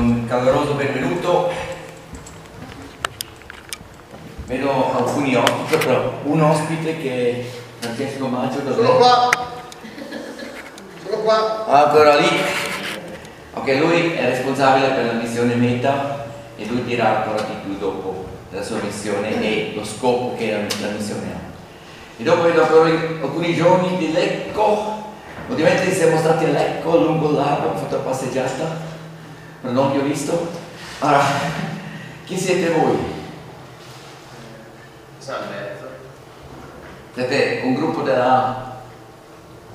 un caloroso benvenuto. Vedo alcuni ospiti, però un ospite che è Francesco Maggio dove? Sono qua. Sono qua. Ancora lì. Ok, lui è responsabile per la missione Meta e lui dirà ancora di più dopo la sua missione e lo scopo che la, la missione ha. E dopo vedo ancora alcuni giorni di Lecco. Ovviamente siamo stati a Lecco lungo il lago, abbiamo fatto la passeggiata, non ho visto. Allora, chi siete voi? San Mezzo. Siete un gruppo della,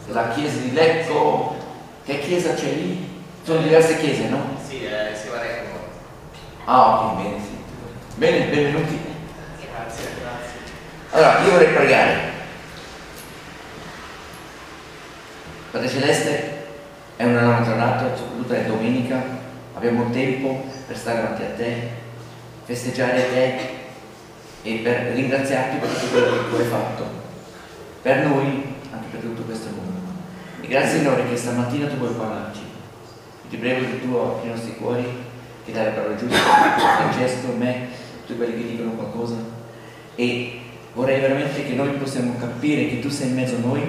della chiesa di Lecco. Che chiesa c'è lì? Sono diverse chiese, no? Sì, eh, si va Recco. Ah, ok, bene, sì. Bene, benvenuti. Grazie, grazie. Allora, io vorrei pregare. Padre Celeste, è una nuova giornata, soprattutto è domenica, abbiamo tempo per stare davanti a te, festeggiare te e per ringraziarti per tutto quello che tu hai fatto, per noi, anche per tutto questo mondo. E grazie Signore che stamattina tu vuoi parlarci. Ti prego che tu apri i nostri cuori, che dai la parola giusta, Francesco, me, tutti quelli che dicono qualcosa. E vorrei veramente che noi possiamo capire che tu sei in mezzo a noi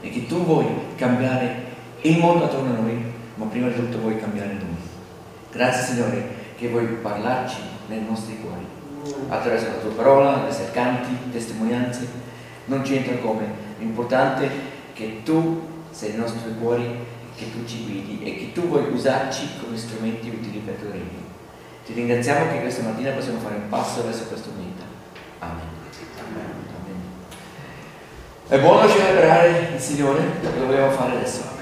e che tu vuoi cambiare il mondo attorno a noi, ma prima di tutto vuoi cambiare noi. Grazie Signore che vuoi parlarci nei nostri cuori, attraverso la tua parola, le canti, testimonianze, non c'entra come, l'importante è che tu sei nei nostri cuori, che tu ci guidi e che tu vuoi usarci come strumenti utili per il tuo regno. Ti ringraziamo che questa mattina possiamo fare un passo verso questo meta. Amen. Amen. È buono celebrare il Signore, lo vogliamo fare adesso.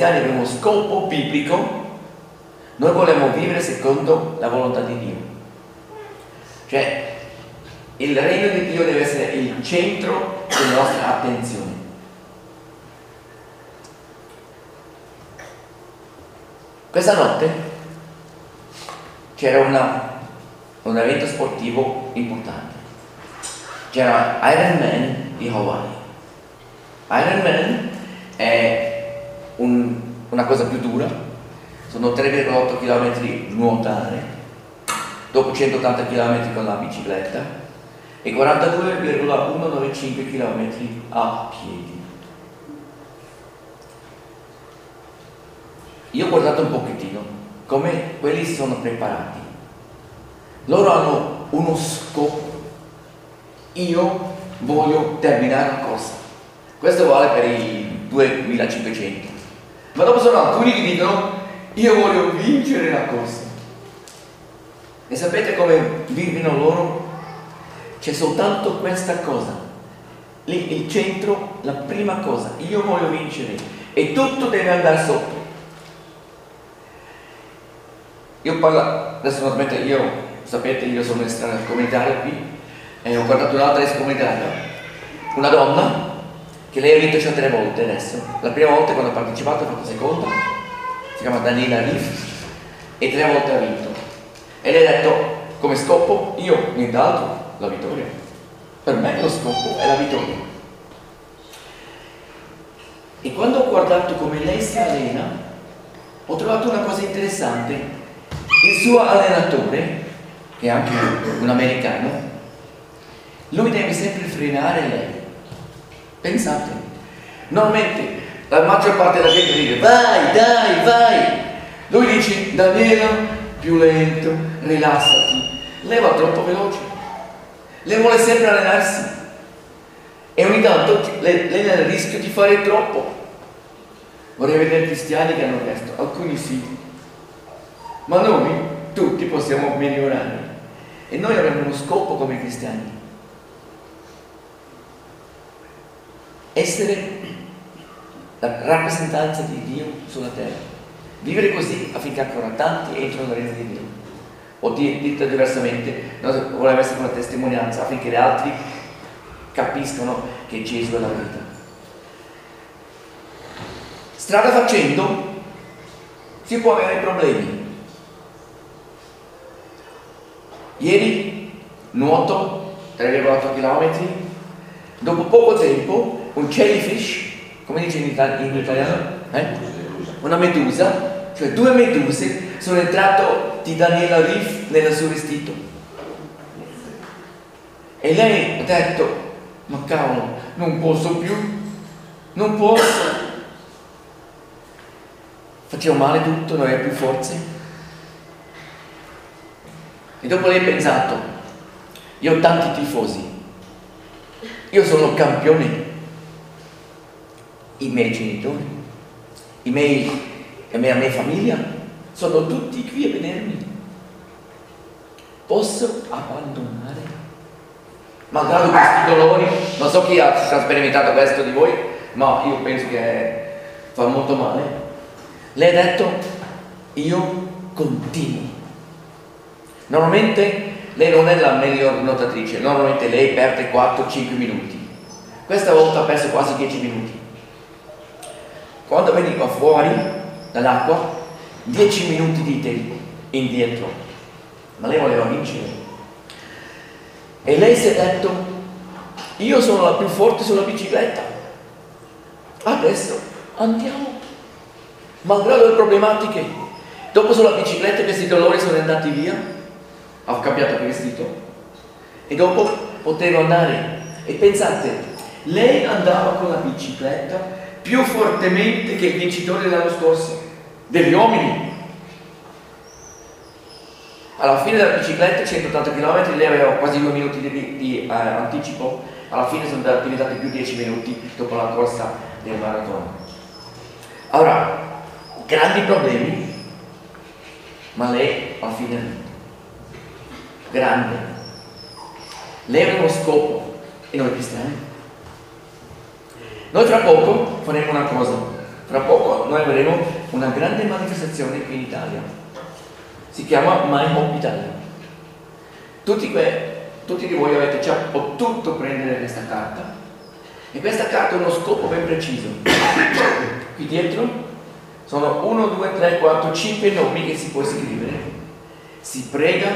Cristiani abbiamo uno scopo biblico, noi vogliamo vivere secondo la volontà di Dio. Cioè, il regno di Dio deve essere il centro della nostra attenzione. Questa notte c'era una, un evento sportivo importante. C'era Ironman di Hawaii. Ironman è un, una cosa più dura, sono 3,8 km nuotare, dopo 180 km con la bicicletta, e 42,195 km a piedi. Io ho guardato un pochettino come quelli sono preparati. Loro hanno uno scopo. Io voglio terminare la corsa. Questo vale per i 2500. Ma dopo sono alcuni che dicono io voglio vincere la corsa. E sapete come vivono loro? C'è soltanto questa cosa. Lì il centro, la prima cosa, io voglio vincere e tutto deve andare sotto. Io parlo, adesso naturalmente io, sapete, io sono estraneo comunitario qui e ho guardato un'altra comunitaria, una donna che lei ha vinto già tre volte adesso. La prima volta quando ha partecipato ha fatto seconda, si chiama Daniela Riff e tre volte ha vinto. E lei ha detto come scopo io nient'altro la vittoria. Per me lo scopo è la vittoria. E quando ho guardato come lei si allena, ho trovato una cosa interessante. Il suo allenatore, che è anche un americano, lui deve sempre frenare lei. Pensate, normalmente la maggior parte della gente dice vai, dai, vai. Lui dice Daniela, più lento, rilassati. Lei va troppo veloce. Lei vuole sempre allenarsi e ogni tanto lei, lei è nel rischio di fare troppo. Vorrei vedere cristiani che hanno questo, alcuni sì, ma noi tutti possiamo migliorare e noi abbiamo uno scopo come cristiani. Essere la rappresentanza di Dio sulla terra. Vivere così affinché ancora tanti entrano nel regno di Dio o detto diversamente, noi essere una testimonianza affinché gli altri capiscano che Gesù è la vita. Strada facendo si può avere problemi. Ieri nuoto 3,8 km, dopo poco tempo un jellyfish, come dice in, itali- in italiano? Eh? Una medusa, cioè due meduse sono entrato di Daniela Riff nel suo vestito. E lei ha detto, ma cavolo, non posso più, non posso. Faceva male tutto, non aveva più forze. E dopo lei ha pensato, io ho tanti tifosi, io sono campione, i miei genitori, i miei, la mia, mia famiglia sono tutti qui a vedermi. Posso abbandonare? Malgrado questi dolori, non so chi ha, sperimentato questo di voi, ma io penso che fa molto male. Lei ha detto, io continuo. Normalmente lei non è la miglior nuotatrice, normalmente lei perde 4-5 minuti. Questa volta ha perso quasi 10 minuti. Quando veniva fuori dall'acqua 10 minuti di tempo indietro, ma lei voleva vincere. E lei si è detto, io sono la più forte sulla bicicletta, adesso andiamo. Malgrado le problematiche, dopo sulla bicicletta questi dolori sono andati via, ho cambiato il vestito e dopo potevo andare. E pensate, lei andava con la bicicletta più fortemente che il vincitore dell'anno scorso degli uomini. Alla fine della bicicletta, 180 km, lei aveva quasi due minuti di, di eh, anticipo, alla fine sono diventati più 10 minuti dopo la corsa del maratona. Allora, grandi problemi, ma lei alla fine grande. Lei aveva uno scopo e noi cristiani. Noi tra poco faremo una cosa, tra poco noi avremo una grande manifestazione qui in Italia. Si chiama My Hope Italia. Tutti, que, tutti di voi avete già potuto prendere questa carta e questa carta ha uno scopo ben preciso. Qui dietro sono 1, 2, 3, 4, 5 nomi che si può scrivere. Si prega,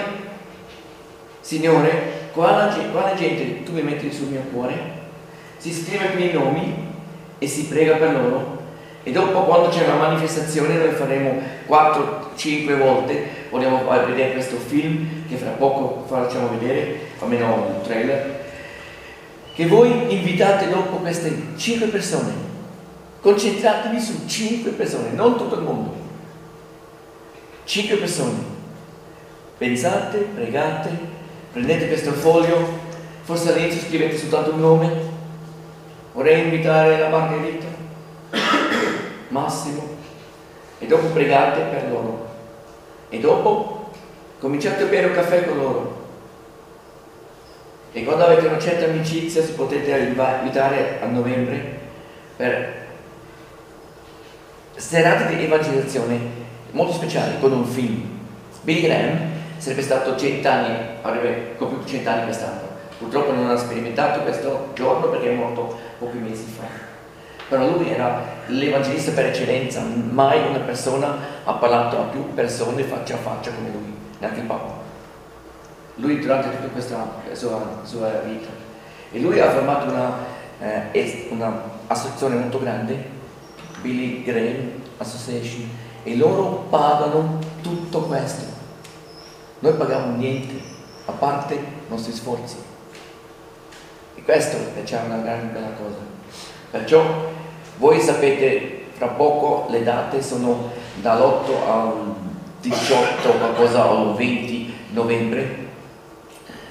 Signore, quale, quale gente tu mi metti sul mio cuore? Si scrive qui i nomi e si prega per loro e dopo quando c'è una manifestazione noi faremo 4-5 volte, vogliamo vedere questo film che fra poco facciamo vedere, almeno un trailer, che voi invitate dopo queste cinque persone. Concentratevi su cinque persone, non tutto il mondo. Cinque persone. Pensate, pregate, prendete questo foglio, forse all'inizio scrivete soltanto un nome. Vorrei invitare la Margherita, Massimo, e dopo pregate per loro. E dopo cominciate a bere un caffè con loro. E quando avete una certa amicizia si potete invitare a novembre per serate di evangelizzazione molto speciali con un film. Billy Graham sarebbe stato cent'anni, avrebbe compiuto cent'anni quest'anno. Purtroppo non ha sperimentato questo giorno perché è morto pochi mesi fa. Però lui era l'evangelista per eccellenza, mai una persona ha parlato a più persone faccia a faccia come lui, neanche Papa lui durante tutta questa sua, sua vita. E lui ha formato un'associazione una molto grande, Billy Graham Association, e loro pagano tutto questo. Noi paghiamo niente, a parte i nostri sforzi. Questo è una gran bella cosa. Perciò voi sapete, fra poco le date sono dall'8 al 18, qualcosa al 20 novembre,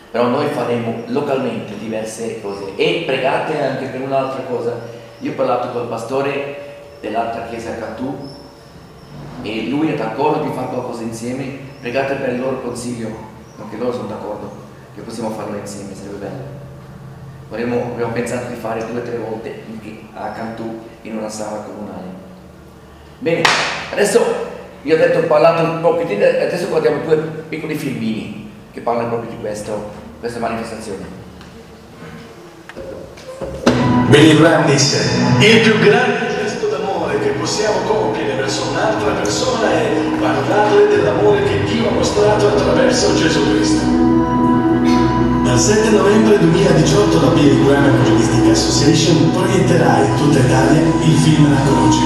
però noi faremo localmente diverse cose e pregate anche per un'altra cosa. Io ho parlato col pastore dell'altra chiesa Cantù e lui è d'accordo di fare qualcosa insieme, pregate per il loro consiglio, anche loro sono d'accordo che possiamo farlo insieme, sarebbe bello. Vorremmo, abbiamo pensato di fare due o tre volte a Cantù in una sala comunale. Bene, adesso vi ho detto, ho parlato un pochettino, adesso guardiamo due piccoli filmini che parlano proprio di questo questa manifestazione. Billy Graham disse, il più grande gesto d'amore che possiamo compiere verso un'altra persona è parlarle dell'amore che Dio ha mostrato attraverso Gesù Cristo. Dal 7 novembre 2018 la Graham Evangelistic Association proietterà in tutta Italia il film La Croce.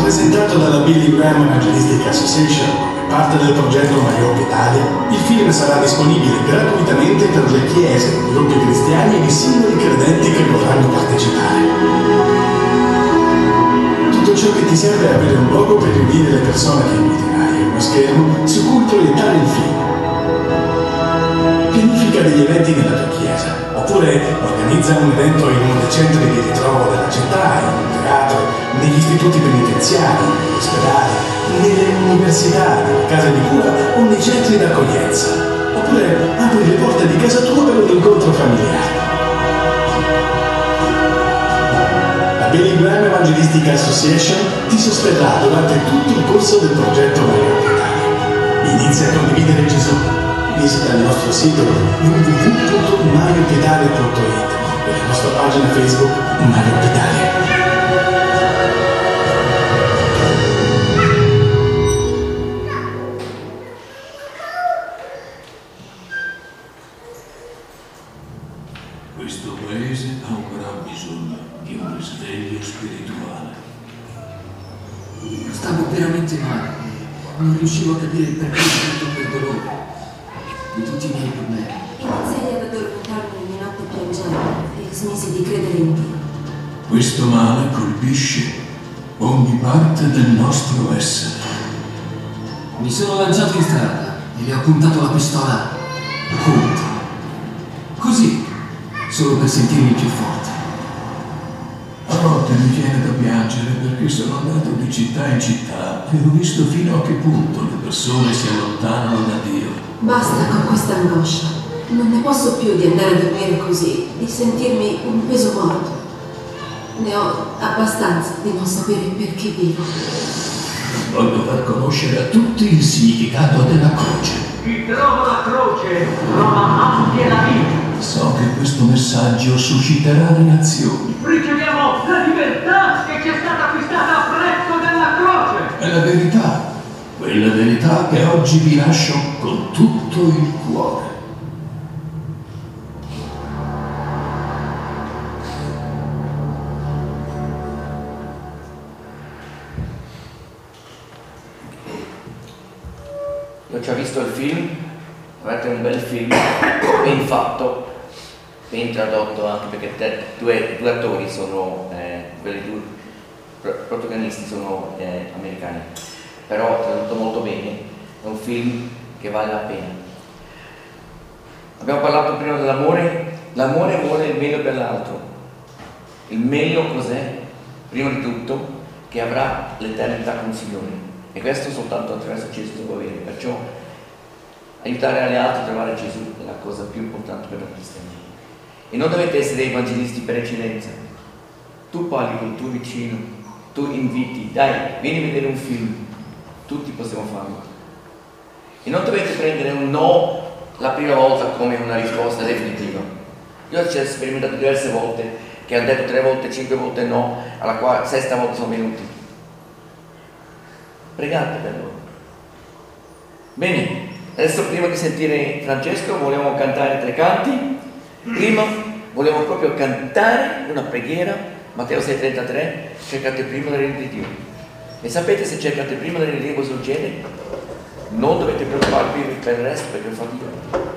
Presentato dalla Billy Graham Evangelistic Association parte del progetto Maior Italia, il film sarà disponibile gratuitamente per le chiese, gruppi cristiani e i singoli credenti che vorranno partecipare. Tutto ciò che ti serve è avere un logo per riunire le persone che inviterai e uno schermo su cui proiettare il film. Pianifica degli eventi nella tua chiesa, oppure organizza un evento in uno dei centri di ritrovo della città, in un teatro, negli istituti penitenziari, negli ospedali, nelle università, nelle case di cura o nei centri d'accoglienza. Oppure apri le porte di casa tua per un incontro familiare. La Billy Graham Evangelistic Association ti sosterrà durante tutto il corso del progetto Maiorca Italia. Inizia a condividere Gesù. Visita il nostro sito www.maiorchitalia.it e la nostra pagina Facebook Maiorca Italia. Sono lanciato in strada e le ho puntato la pistola contro. Così, solo per sentirmi più forte. A volte mi viene da piangere perché sono andato di città in città e ho visto fino a che punto le persone si allontanano da Dio. Basta con questa angoscia. Non ne posso più di andare a dormire così, di sentirmi un peso morto. Ne ho abbastanza di non sapere perché vivo. Voglio far conoscere a tutti il significato della croce. Chi trova la croce trova anche la vita. So che questo messaggio susciterà reazioni. Riceviamo la libertà che ci è stata acquistata a prezzo della croce. È la verità, quella verità che oggi vi lascio con tutto il cuore. Perché te, due, due, attori sono, eh, quelli due protagonisti sono eh, americani, però tradotto molto bene, è un film che vale la pena. Abbiamo parlato prima dell'amore, l'amore vuole il meglio per l'altro. Il meglio cos'è? Prima di tutto che avrà l'eternità con il Signore. E questo soltanto attraverso Gesù si può avere. Perciò aiutare gli altri a trovare Gesù è la cosa più importante per la cristianesimo. E non dovete essere evangelisti per eccellenza. Tu parli con il tuo vicino, tu inviti, dai, vieni a vedere un film, tutti possiamo farlo. E non dovete prendere un no la prima volta come una risposta definitiva. Io ho sperimentato diverse volte che hanno detto tre volte, cinque volte no, alla quarta, sesta volta sono venuti. Pregate per loro. Bene, adesso prima di sentire Francesco vogliamo cantare tre canti. Prima vogliamo proprio cantare una preghiera, Matteo 6,33, cercate prima la regno di Dio. E sapete se cercate prima la regno di Dio cosa succede? Non dovete preoccuparvi per il resto perché fa Dio.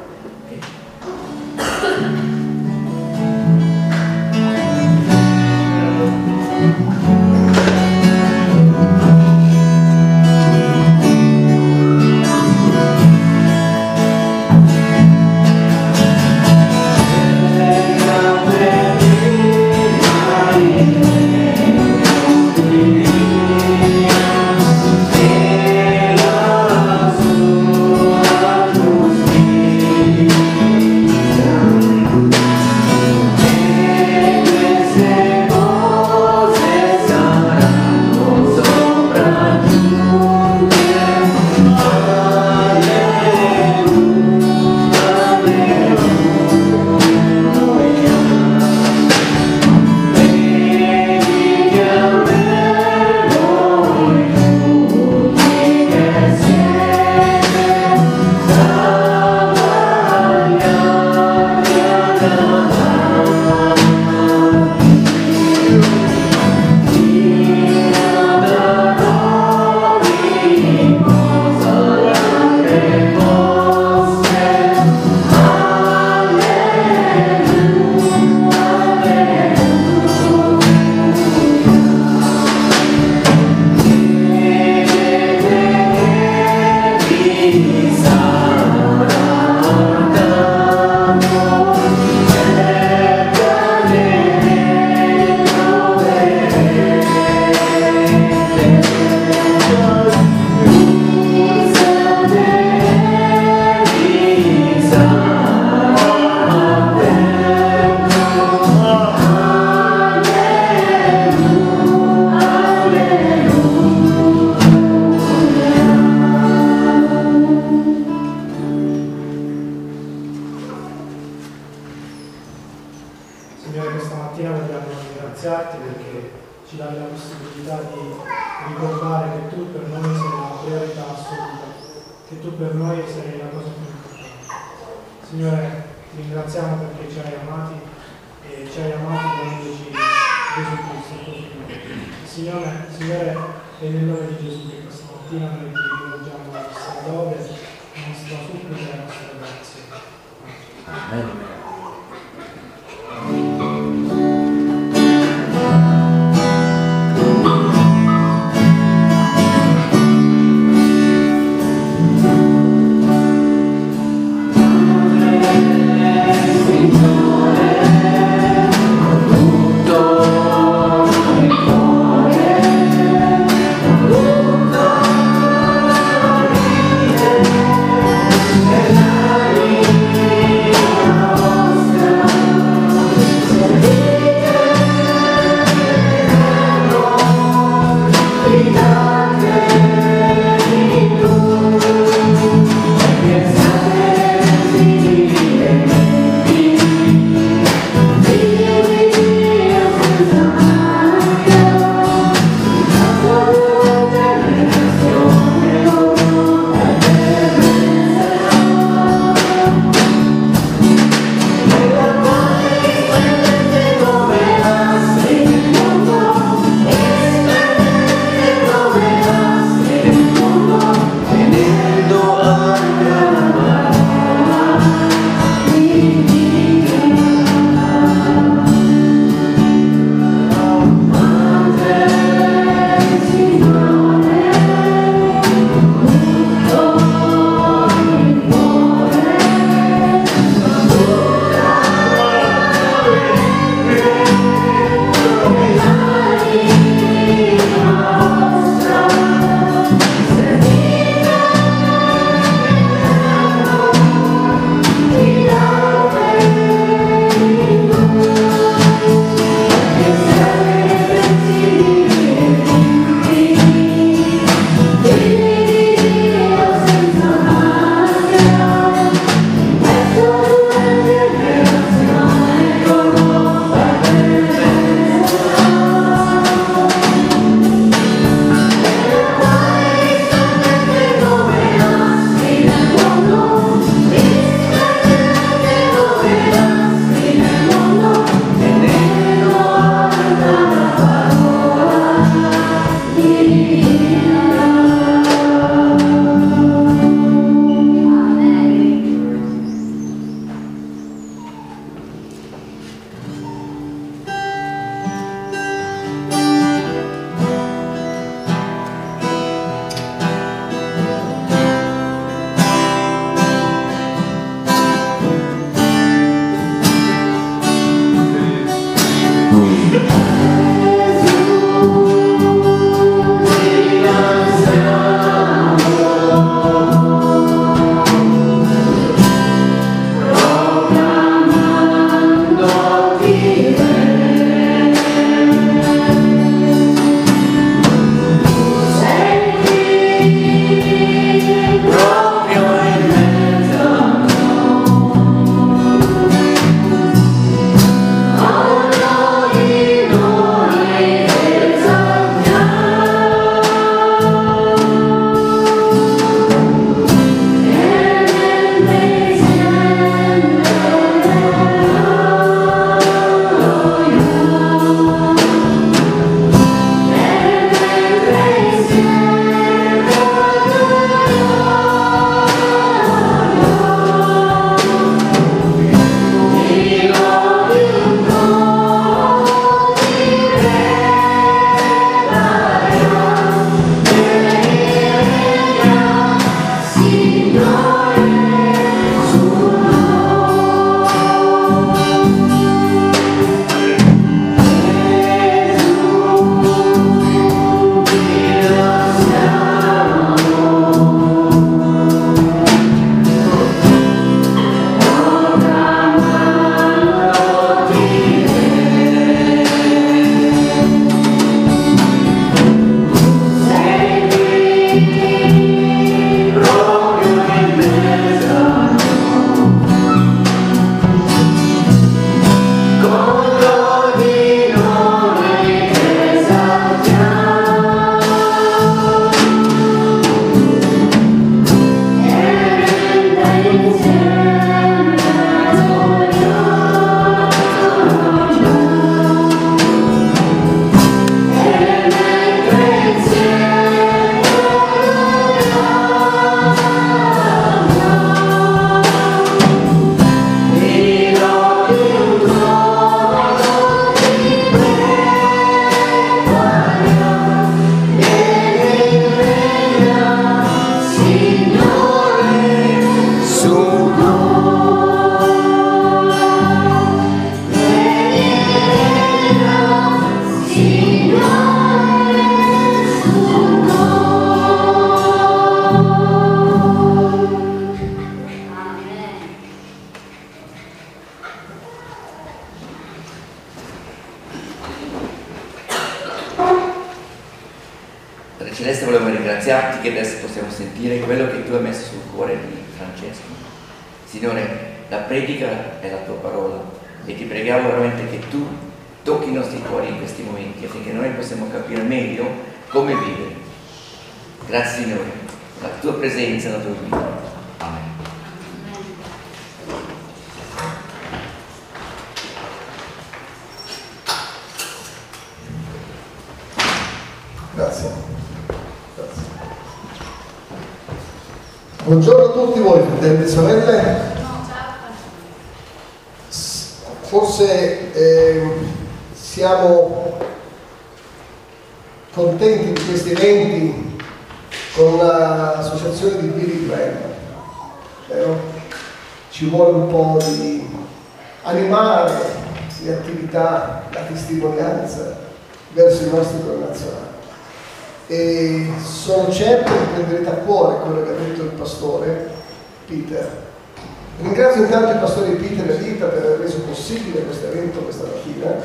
Possibile questo evento questa mattina.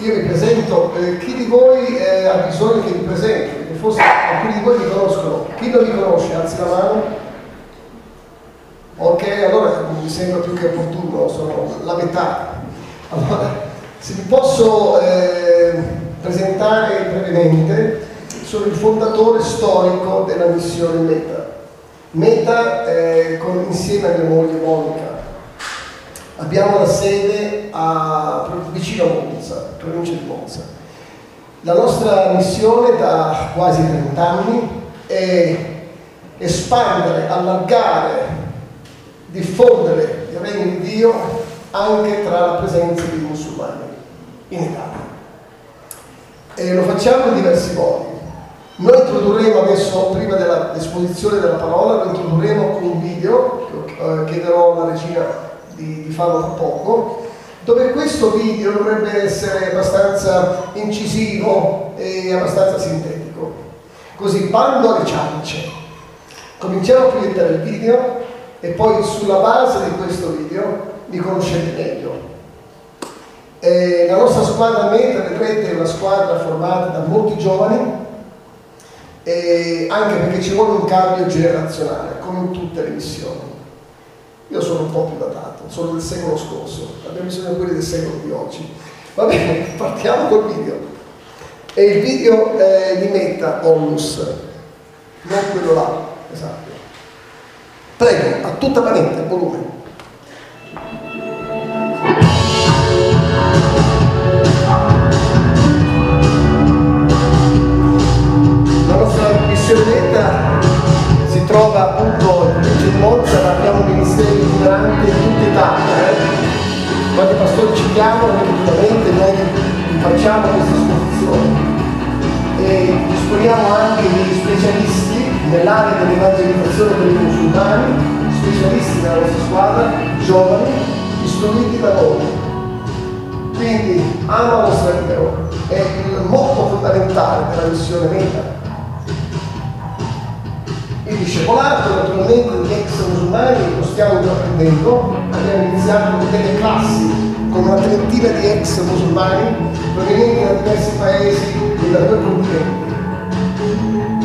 Io vi presento, eh, chi di voi eh, ha bisogno che vi presenti? Forse alcuni di voi mi conoscono. Chi non mi conosce, alzi la mano. Ok, allora mi sembra più che opportuno, sono la metà. Allora, se vi posso eh, presentare brevemente, sono il fondatore storico della missione Meta. Meta eh, con, insieme a mia moglie Monica. Abbiamo la sede a, vicino a Monza, provincia di Monza. La nostra missione da quasi 30 anni è espandere, allargare, diffondere il regno di Dio anche tra la presenza dei musulmani in Italia. E lo facciamo in diversi modi. Noi introdurremo adesso, prima dell'esposizione della parola, lo introdurremo con un video, eh, chiederò alla regina di, di farlo tra poco, dove questo video dovrebbe essere abbastanza incisivo e abbastanza sintetico. Così, bando alle ciance. Cominciamo a proiettare il video e poi sulla base di questo video mi conoscete meglio. Eh, la nostra squadra meta, vedrete, è una squadra formata da molti giovani, eh, anche perché ci vuole un cambio generazionale, come in tutte le missioni. Io sono un po' più datato, sono del secolo scorso, abbiamo bisogno di quelli del secolo di oggi. Va bene, partiamo col video. E il video eh, di Meta Onlus, non quello là, esatto. Prego, a tutta manetta, volume. La nostra missione netta si trova appunto chiamano, effettivamente noi facciamo queste esposizioni e disponiamo anche di specialisti nell'area dell'evangelizzazione per i musulmani, specialisti nella nostra squadra, giovani, istruiti da noi. Quindi ama lo straniero è il motto fondamentale della missione meta. Il discepolato naturalmente degli ex musulmani lo stiamo intraprendendo, abbiamo iniziato con delle classi con una trentina di ex musulmani provenienti da diversi paesi e da due continenti.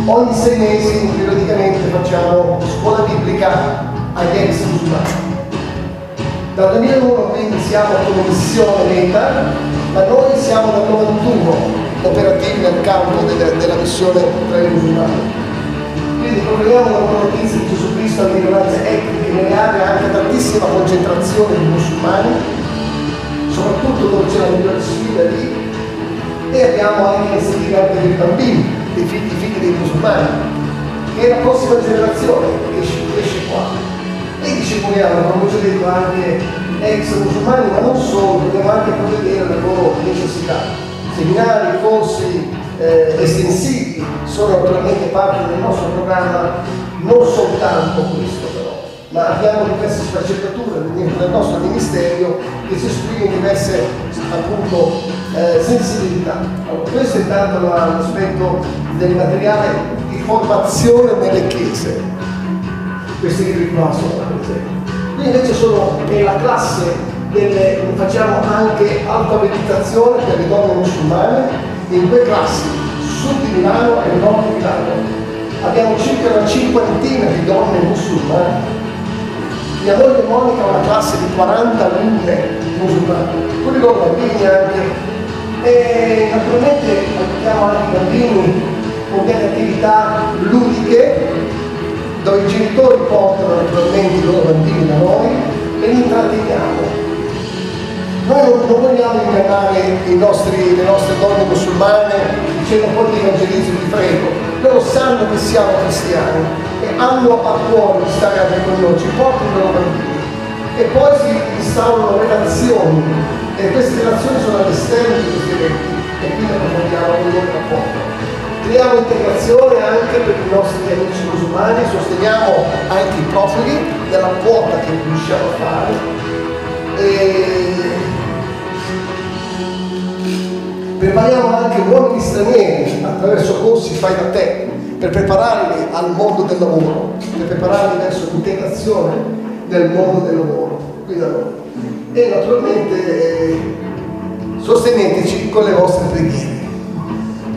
Ogni sei mesi periodicamente facciamo scuola biblica agli ex musulmani. Dal 2001 quindi siamo come missione meta, ma noi siamo dal 91 operativi nel campo della, della missione tra i musulmani. Quindi proclamiamo la buona notizia di Gesù Cristo alle minoranze etniche nelle aree anche tantissima concentrazione di musulmani, c'è la migliore sfida lì, e abbiamo anche iniziative anche dei bambini, dei figli, figli dei musulmani, che è la prossima generazione che cresce, qua. E discepoliamo, come ho già detto, anche ex musulmani, ma non solo, dobbiamo anche provvedere alle loro necessità. Seminari, corsi eh, estensivi sono naturalmente parte del nostro programma, non soltanto questo ma abbiamo diverse sfaccettature del nostro ministero che si esprime in diverse appunto eh, sensibilità. Allora, questo è intanto l'aspetto del materiale di formazione nelle chiese questi libri qua sono per esempio. Qui invece sono nella classe delle, facciamo anche alfabetizzazione per le donne musulmane, in due classi sud di Milano e nord di Milano. Abbiamo circa una cinquantina di donne musulmane. Mia moglie Monica ha una classe di 40 alunne musulmane, con i loro bambini anche. E naturalmente aiutiamo anche i bambini con delle attività ludiche dove i genitori portano naturalmente i loro bambini da noi e li intratteniamo noi non, non vogliamo ingannare nostri, le nostre donne musulmane dicendo poi di evangelizzo di prego. Loro sanno che siamo cristiani e hanno a cuore di stare anche con noi, ci portano loro bambini. E poi si instaurano relazioni e queste relazioni sono all'esterno di questi eventi e quindi approfondiamo loro rapporto. Creiamo integrazione anche per i nostri amici musulmani, sosteniamo anche i profughi della quota che riusciamo a fare. E Prepariamo anche uomini stranieri attraverso corsi fai da te per prepararli al mondo del lavoro, per prepararli verso l'integrazione del mondo del lavoro qui da noi. E naturalmente eh, sosteneteci con le vostre preghiere.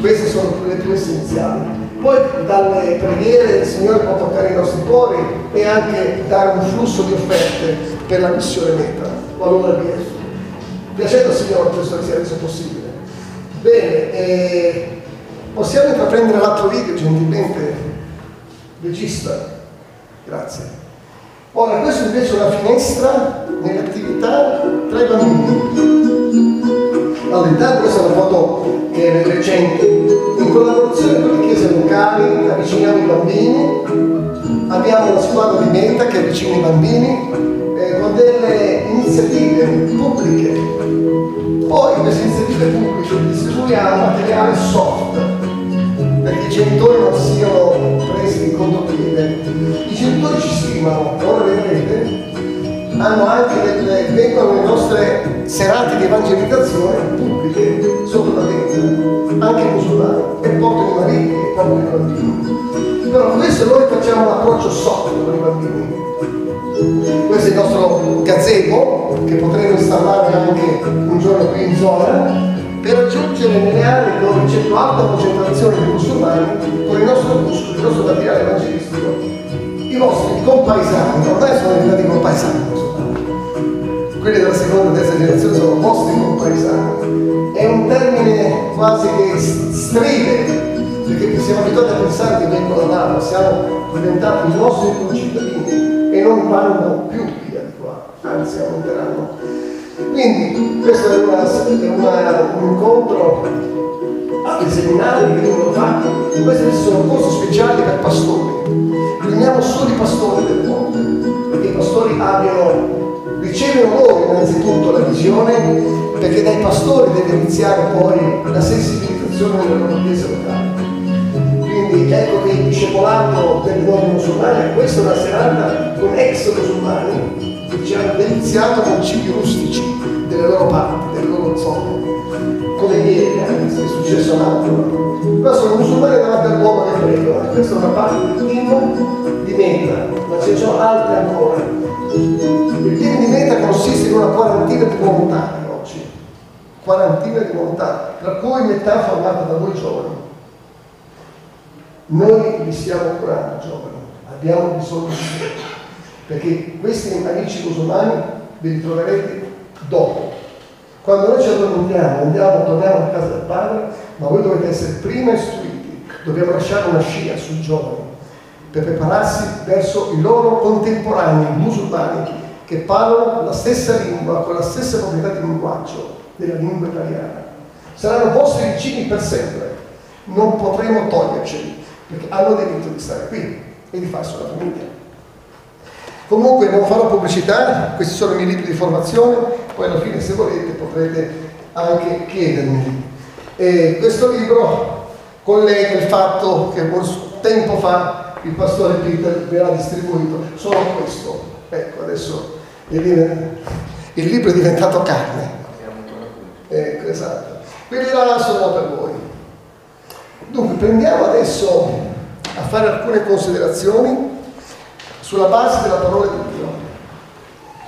Queste sono le più essenziali. Poi dalle preghiere il Signore può toccare i nostri cuori e anche dare un flusso di offerte per la missione meta, qualora riesco. Piacendo al Signore questo sia reso possibile. Bene, eh, possiamo intraprendere l'altro video gentilmente, regista. Grazie. Ora, questo invece è una finestra nell'attività tra i bambini. Allora, intanto questa è una foto che è recente. In collaborazione con le chiese locali avviciniamo i bambini, abbiamo una squadra di meta che avvicina i bambini eh, con delle iniziative pubbliche poi queste iniziative pubbliche distribuiamo materiale soft perché i genitori non siano presi in contropiede. I genitori ci stimano, ora vedrete, hanno anche delle, vengono le nostre serate di evangelizzazione pubbliche sotto la tenda, anche musulmani, e portano i mariti e portano i bambini. Però questo noi facciamo un approccio soft con i bambini questo è il nostro gazebo che potremo installare anche un giorno qui in zona per raggiungere nelle aree dove c'è più alta concentrazione di musulmani con il nostro muscolo, il nostro materiale evangelistico, i vostri compaesani, ormai sono diventati compaesani quelli della seconda e terza generazione sono vostri compaesani. È un termine quasi che stride, perché siamo abituati a pensare che vengono da là, siamo diventati i nostri concittadini e non vanno più via di qua, anzi aumenteranno. Quindi questo è, una, è una, un incontro altri seminari che vengono fatti, questi sono corsi speciali per pastori. Riuniamo solo i pastori del mondo, perché i pastori abbiano, ricevono loro innanzitutto la visione, perché dai pastori deve iniziare poi la sensibilizzazione delle loro chiese locali. Quindi ecco che il discepolato delle nuove musulmane, questa è una serata con ex musulmani deliziato con cibi rustici delle loro parti, delle loro zone, come ieri anche se è successo un altro. Però sono musulmani davanti all'uomo che pregano, questa è una parte del team di meta, ma ce ne sono altre ancora. Il team di meta consiste in una quarantina di volontari oggi, quarantina di volontari, tra cui metà formata da voi giovani. Noi vi stiamo curando, giovani, abbiamo bisogno di perché questi amici musulmani ve li troverete dopo. Quando noi ci addormentiamo, andiamo, torniamo a casa del Padre, ma voi dovete essere prima istruiti, dobbiamo lasciare una scia sui giovani per prepararsi verso i loro contemporanei musulmani che parlano la stessa lingua, con la stessa proprietà di linguaggio della lingua italiana. Saranno vostri vicini per sempre, non potremo toglierceli perché hanno diritto di stare qui e di farsi una famiglia. Comunque non farò pubblicità, questi sono i miei libri di formazione, poi alla fine se volete potrete anche chiedermi. E questo libro collega il fatto che tempo fa il pastore Peter ve l'ha distribuito, solo questo. Ecco, adesso il libro è diventato carne. Ecco, esatto. Quindi là sono per voi. Dunque, prendiamo adesso a fare alcune considerazioni sulla base della parola di Dio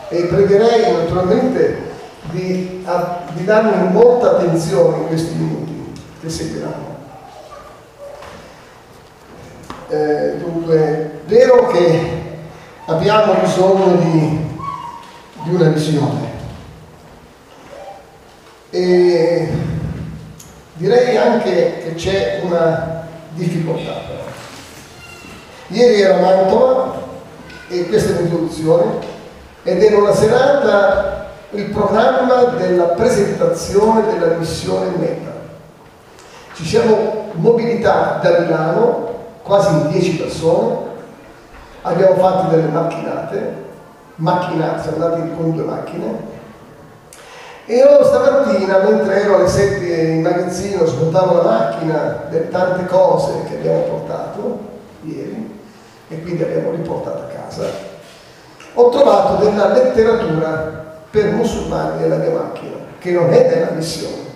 e pregherei naturalmente di, a, di darmi molta attenzione in questi minuti che seguiranno. Eh, dunque, vero che abbiamo bisogno di, di una visione. E direi anche che c'è una difficoltà. Ieri era Mantova e questa è l'introduzione ed era una serata il programma della presentazione della missione Meta. Ci siamo mobilitati da Milano, quasi 10 persone, abbiamo fatto delle macchinate, macchinate, siamo andati con due macchine, e io stamattina, mentre ero alle 7 in magazzino, smontavo la macchina delle tante cose che abbiamo portato ieri, e quindi abbiamo riportato a casa, ho trovato della letteratura per musulmani nella mia macchina, che non è della missione.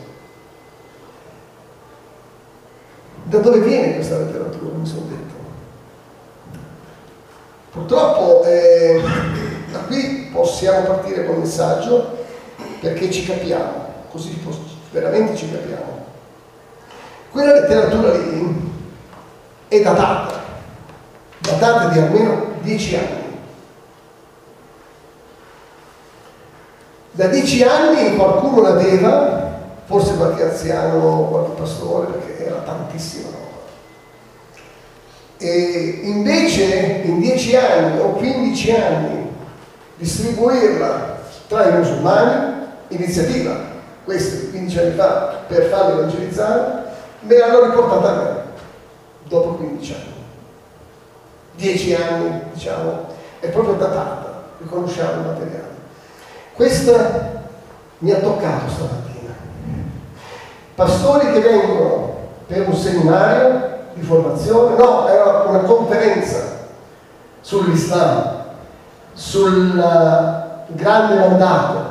Da dove viene questa letteratura? Mi sono detto. Purtroppo eh, da qui possiamo partire col messaggio perché ci capiamo, così veramente ci capiamo. Quella letteratura lì è datata, datata di almeno dieci anni. Da dieci anni qualcuno l'aveva, forse qualche anziano, qualche pastore, perché era tantissima roba. E invece in dieci anni o quindici anni distribuirla tra i musulmani, iniziativa, questa 15 anni fa, per farli evangelizzare, me l'hanno riportata a me, dopo 15 anni. 10 anni, diciamo, è proprio datata, riconosciamo il materiale. Questa mi ha toccato stamattina. Pastori che vengono per un seminario di formazione, no, era una conferenza sull'Islam, sul grande mandato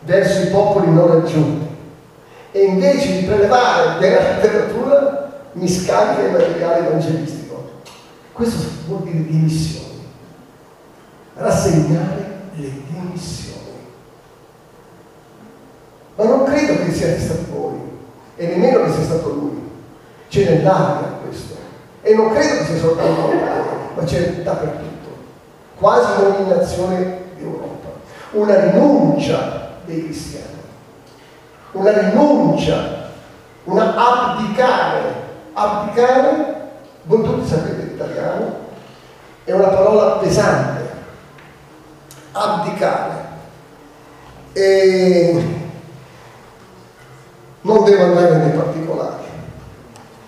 verso i popoli non raggiunti e invece di prelevare della letteratura mi scarica il materiale evangelistico. Questo vuol dire dimissioni. Rassegnare le dimissioni. Ma non credo che siate stati voi, e nemmeno che sia stato lui. C'è nell'aria questo. E non credo che sia soltanto Italia, ma c'è dappertutto. Quasi in ogni nazione d'Europa. Una rinuncia dei cristiani. Una rinuncia, una abdicare. Abdicare, voi tutti sapete l'italiano, è una parola pesante. Abdicare. E non devo andare nei particolari.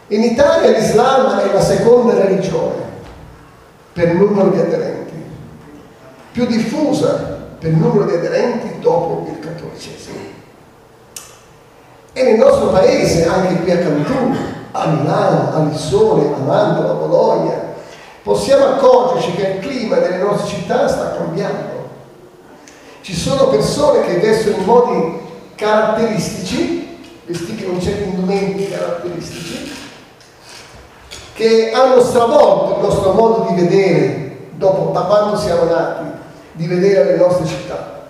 In Italia l'Islam è la seconda religione per numero di aderenti, più diffusa per numero di aderenti dopo il cattolicesimo. E nel nostro paese, anche qui a Cantù, a Milano, a Lissone, a Mantova, a Bologna, possiamo accorgerci che il clima delle nostre città sta cambiando. Ci sono persone che vestono in modi caratteristici, vestiti con certi indumenti caratteristici, che hanno stravolto il nostro modo di vedere dopo, da quando siamo nati, di vedere le nostre città.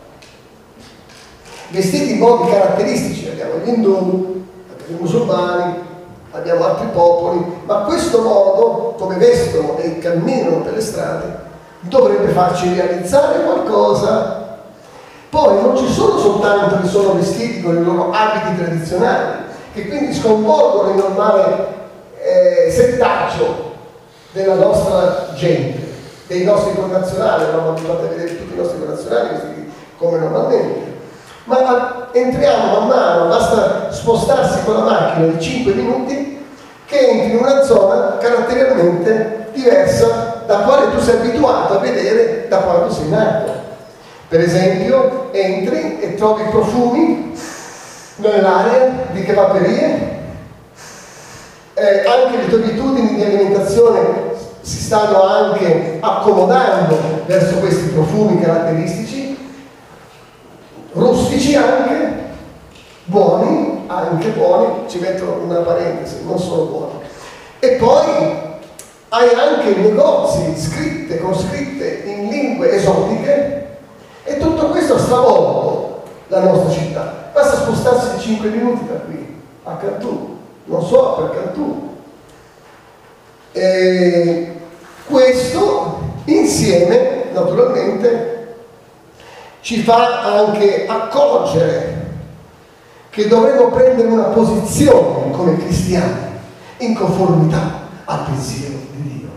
Vestiti in modi caratteristici, abbiamo gli indù, abbiamo i musulmani, abbiamo altri popoli, ma questo modo, come vestono e camminano per le strade, dovrebbe farci realizzare qualcosa. Poi non ci sono soltanto che sono vestiti con i loro abiti tradizionali, che quindi sconvolgono il normale eh, settaggio della nostra gente dei nostri connazionali, eravamo abituati a vedere tutti i nostri connazionali vestiti come normalmente. Ma entriamo man mano, basta spostarsi con la macchina di 5 minuti che entri in una zona caratterialmente diversa da quale tu sei abituato a vedere da quando sei nato. Per esempio, entri e trovi profumi nell'area di kebaberie, eh, anche le tue abitudini di alimentazione si stanno anche accomodando verso questi profumi caratteristici, rustici anche, buoni, anche buoni, ci metto una parentesi, non solo buoni. E poi hai anche negozi scritte, con scritte in lingue esotiche e tutto questo ha stravolto la nostra città. Basta spostarsi di 5 minuti da qui a Cantù, non so per Cantù, E questo insieme, naturalmente, ci fa anche accorgere che dovremmo prendere una posizione come cristiani in conformità al pensiero di Dio,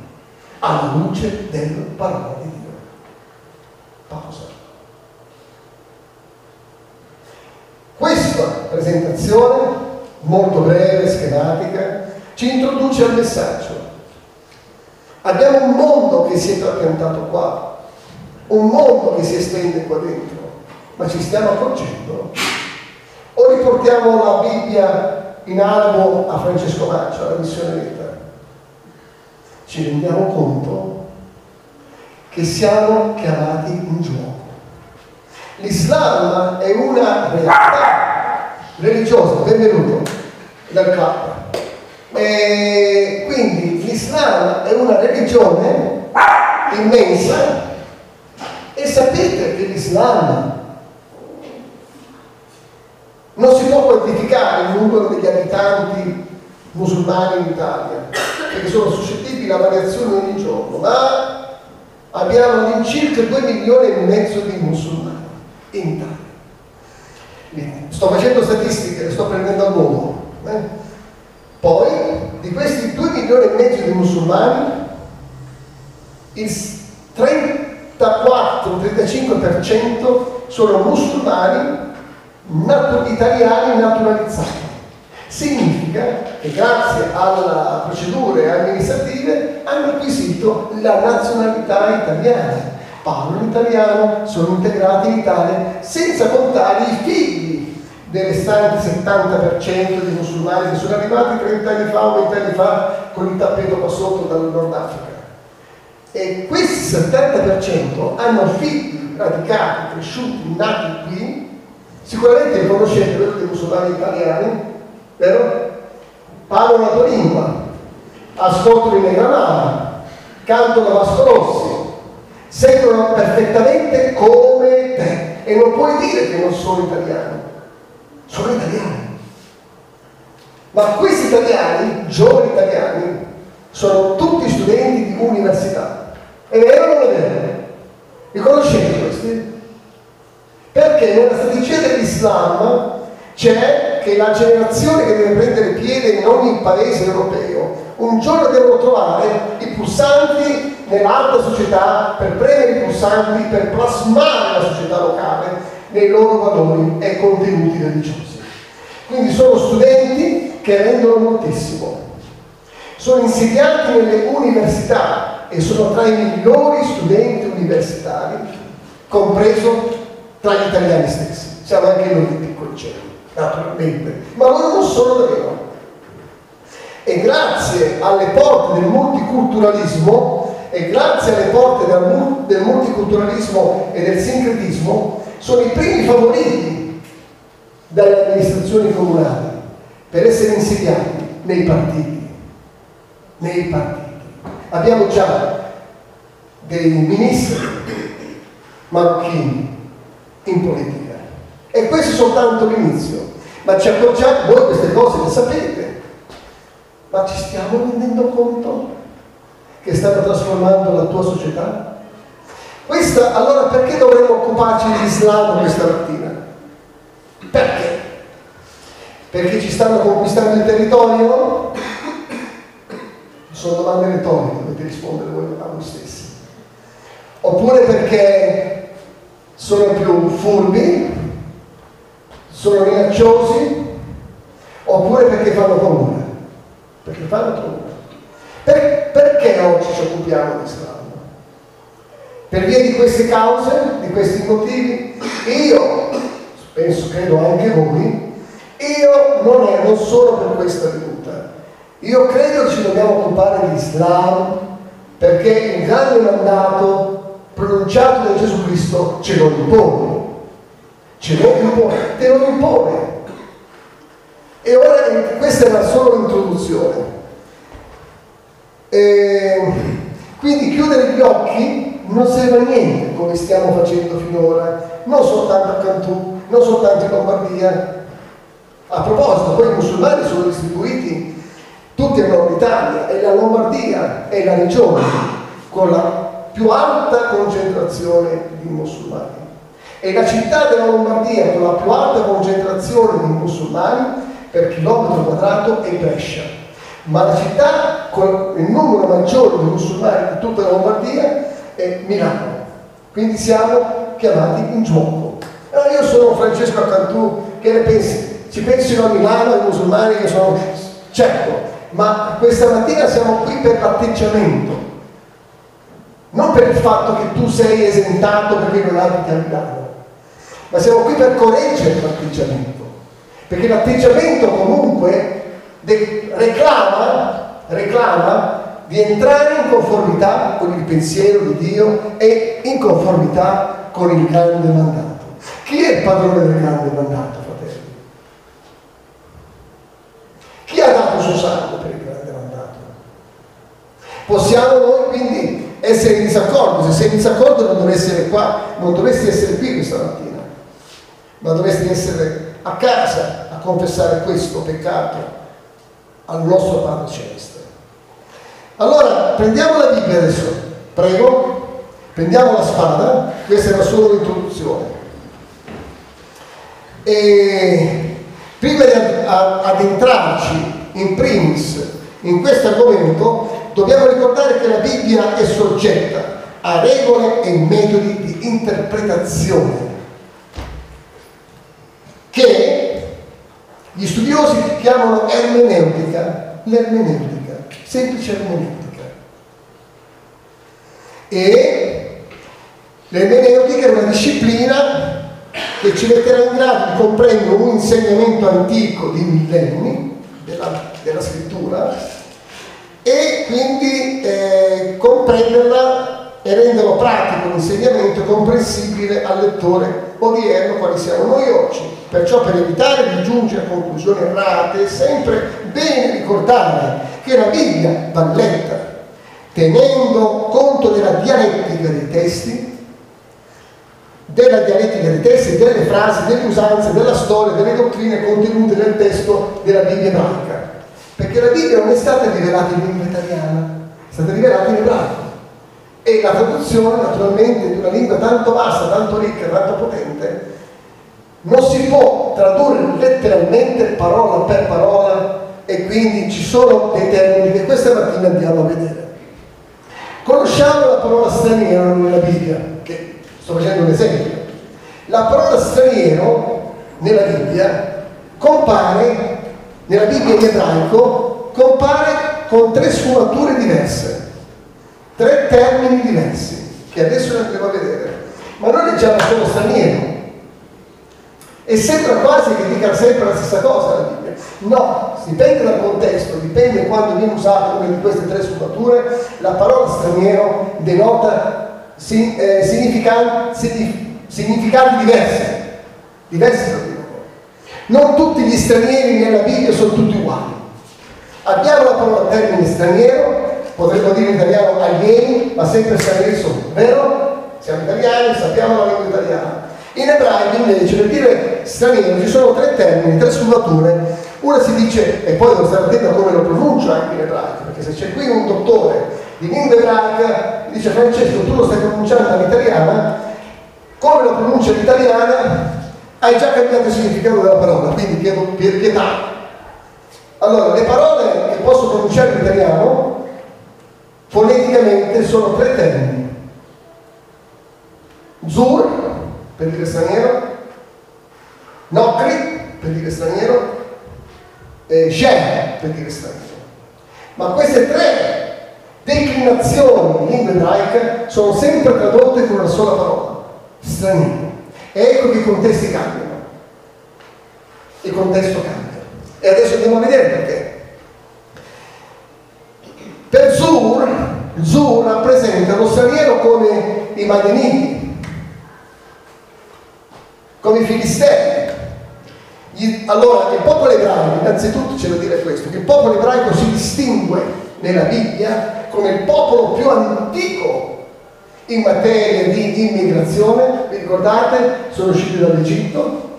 alla luce della parola di Dio. Pausa. Questa presentazione, molto breve, schematica, ci introduce al messaggio. Abbiamo un mondo che si è trapiantato qua, un mondo che si estende qua dentro, ma ci stiamo accorgendo? O riportiamo la Bibbia in albo a Francesco Maccia, alla missione vita? Ci rendiamo conto che siamo chiamati in gioco. L'Islam è una realtà religiosa, benvenuto dal club. E quindi l'Islam è una religione immensa sapete che l'Islam non si può quantificare il numero degli abitanti musulmani in Italia, perché sono suscettibili a variazioni ogni giorno, ma abbiamo all'incirca 2 milioni e mezzo di musulmani in Italia. Sto facendo statistiche, le sto prendendo a volo. Eh? Poi, di questi 2 milioni e mezzo di musulmani, il 30 34-35% sono musulmani natu- italiani naturalizzati. Significa che grazie alle procedure amministrative hanno acquisito la nazionalità italiana, parlano italiano, sono integrati in Italia, senza contare i figli dei restanti 70% di musulmani che sono arrivati 30 anni fa o 20 anni fa con il tappeto qua sotto dal Nord Africa. E questi 70% hanno figli radicati, cresciuti, nati qui, sicuramente conoscete quello dei musulmani italiani, vero? Parlano la tua lingua, ascoltano i Negramara, cantano Vasco Rossi, sentono perfettamente come te e non puoi dire che non sono italiani, sono italiani. Ma questi italiani, giovani italiani, sono tutti studenti di università. È vero o non è vero? Li conoscete questi? Perché nella strategia dell'Islam c'è che la generazione che deve prendere piede in ogni paese europeo un giorno devono trovare i pulsanti nell'alta società per premere i pulsanti per plasmare la società locale nei loro valori e contenuti religiosi. Quindi sono studenti che rendono moltissimo sono insegnanti nelle università e sono tra i migliori studenti universitari, compreso tra gli italiani stessi. Siamo anche noi piccoli naturalmente, ma loro non sono davvero. E grazie alle porte del multiculturalismo e grazie alle porte del multiculturalismo e del sincretismo sono i primi favoriti dalle amministrazioni comunali per essere insediati nei partiti nei partiti. Abbiamo già dei ministri marocchini in politica e questo è soltanto l'inizio. Ma ci accorgiamo, voi queste cose le sapete, ma ci stiamo rendendo conto che stanno trasformando la tua società? Questa, allora perché dovremmo occuparci di Islam questa mattina? Perché? Perché ci stanno conquistando il territorio? Sono domande retoriche, dovete rispondere voi a voi stessi. Oppure perché sono più furbi, sono minacciosi, oppure perché fanno paura. Perché fanno paura. Per, perché oggi ci occupiamo di Islam? Per via di queste cause, di questi motivi, io, penso, credo anche voi, io non ero solo per questa venuta, io credo ci dobbiamo occupare di Islam perché il grande mandato pronunciato da Gesù Cristo ce lo impone. Ce lo impone, te lo impone. E ora questa è una solo introduzione. E quindi chiudere gli occhi non serve a niente come stiamo facendo finora, non soltanto a Cantù, non soltanto in Lombardia. A proposito, poi i musulmani sono distribuiti tutti chiamano l'Italia, è la Lombardia, è la regione con la più alta concentrazione di musulmani. È la città della Lombardia con la più alta concentrazione di musulmani per chilometro quadrato è Brescia, ma la città con il numero maggiore di musulmani di tutta la Lombardia è Milano. Quindi siamo chiamati in gioco. Allora io sono Francesco Cantù, che ne pensi? Ci pensino a Milano i musulmani che sono... Certo, ma questa mattina siamo qui per l'atteggiamento, non per il fatto che tu sei esentato perché non abiti a Milano, ma siamo qui per correggere l'atteggiamento, perché l'atteggiamento comunque reclama, reclama di entrare in conformità con il pensiero di Dio e in conformità con il grande mandato. Chi è il padrone del grande mandato, fratelli? Chi ha dato il suo sangue per il grande mandato? Possiamo noi quindi essere in disaccordo, se sei in disaccordo non dovresti essere qua, non dovresti essere qui questa mattina, ma dovresti essere a casa a confessare questo peccato al nostro Padre Celeste. Allora, prendiamo la Bibbia adesso, prego, prendiamo la spada, questa era solo l'introduzione. E prima di addentrarci in primis in questo argomento, dobbiamo ricordare che la Bibbia è soggetta a regole e metodi di interpretazione che gli studiosi chiamano ermeneutica, l'ermeneutica, semplice ermeneutica. E l'ermeneutica è una disciplina che ci metterà in grado di comprendere un insegnamento antico di millenni scrittura e quindi eh, comprenderla e renderlo pratico l'insegnamento comprensibile al lettore odierno quali siamo noi oggi. Perciò per evitare di giungere a conclusioni errate è sempre bene ricordare che la Bibbia va letta tenendo conto della dialettica dei testi, della dialettica dei testi, delle frasi, delle usanze, della storia, delle dottrine contenute nel testo della Bibbia ebraica. Perché la Bibbia non è stata rivelata in lingua italiana, è stata rivelata in ebraico. E la traduzione, naturalmente, di una lingua tanto vasta, tanto ricca, tanto potente, non si può tradurre letteralmente parola per parola e quindi ci sono dei termini che questa mattina andiamo a vedere. Conosciamo la parola straniero nella Bibbia, che sto facendo un esempio. La parola straniero nella Bibbia compare, nella Bibbia in ebraico, compare con tre sfumature diverse tre termini diversi che adesso ne andremo a vedere. Ma noi leggiamo solo straniero. E sembra quasi che dica sempre la stessa cosa la Bibbia. No, dipende dal contesto, dipende quando viene usata una di queste tre sfumature, la parola straniero denota eh, significanti, significati diversi. Diversi Non tutti gli stranieri nella Bibbia sono tutti uguali. Abbiamo la parola termine straniero potremmo dire in italiano alieni, ma sempre stranieri sono, vero? Siamo italiani, sappiamo la lingua italiana. In ebraico invece per dire straniero ci sono tre termini, tre sfumature. Una si dice, e poi devo stare attento a come lo pronuncio anche in ebraico, perché se c'è qui un dottore di lingua ebraica, dice Francesco, tu lo stai pronunciando all'italiana, come lo pronuncia l'italiana, hai già cambiato il significato della parola, quindi chiedo pietà. Allora, le parole che posso pronunciare in italiano foneticamente sono tre termini. Zur, per dire straniero, Nocri, per dire straniero, e Shem, per dire straniero. Ma queste tre declinazioni in lingua ebraica sono sempre tradotte con una sola parola, straniero. E ecco che i contesti cambiano. Il contesto cambia. E adesso andiamo a vedere perché. Per Zur, Zur rappresenta lo straniero come i Madeniti, come i Filistei. Allora, il popolo ebraico, innanzitutto c'è da dire questo, che il popolo ebraico si distingue nella Bibbia come il popolo più antico in materia di immigrazione, vi ricordate? Sono usciti dall'Egitto,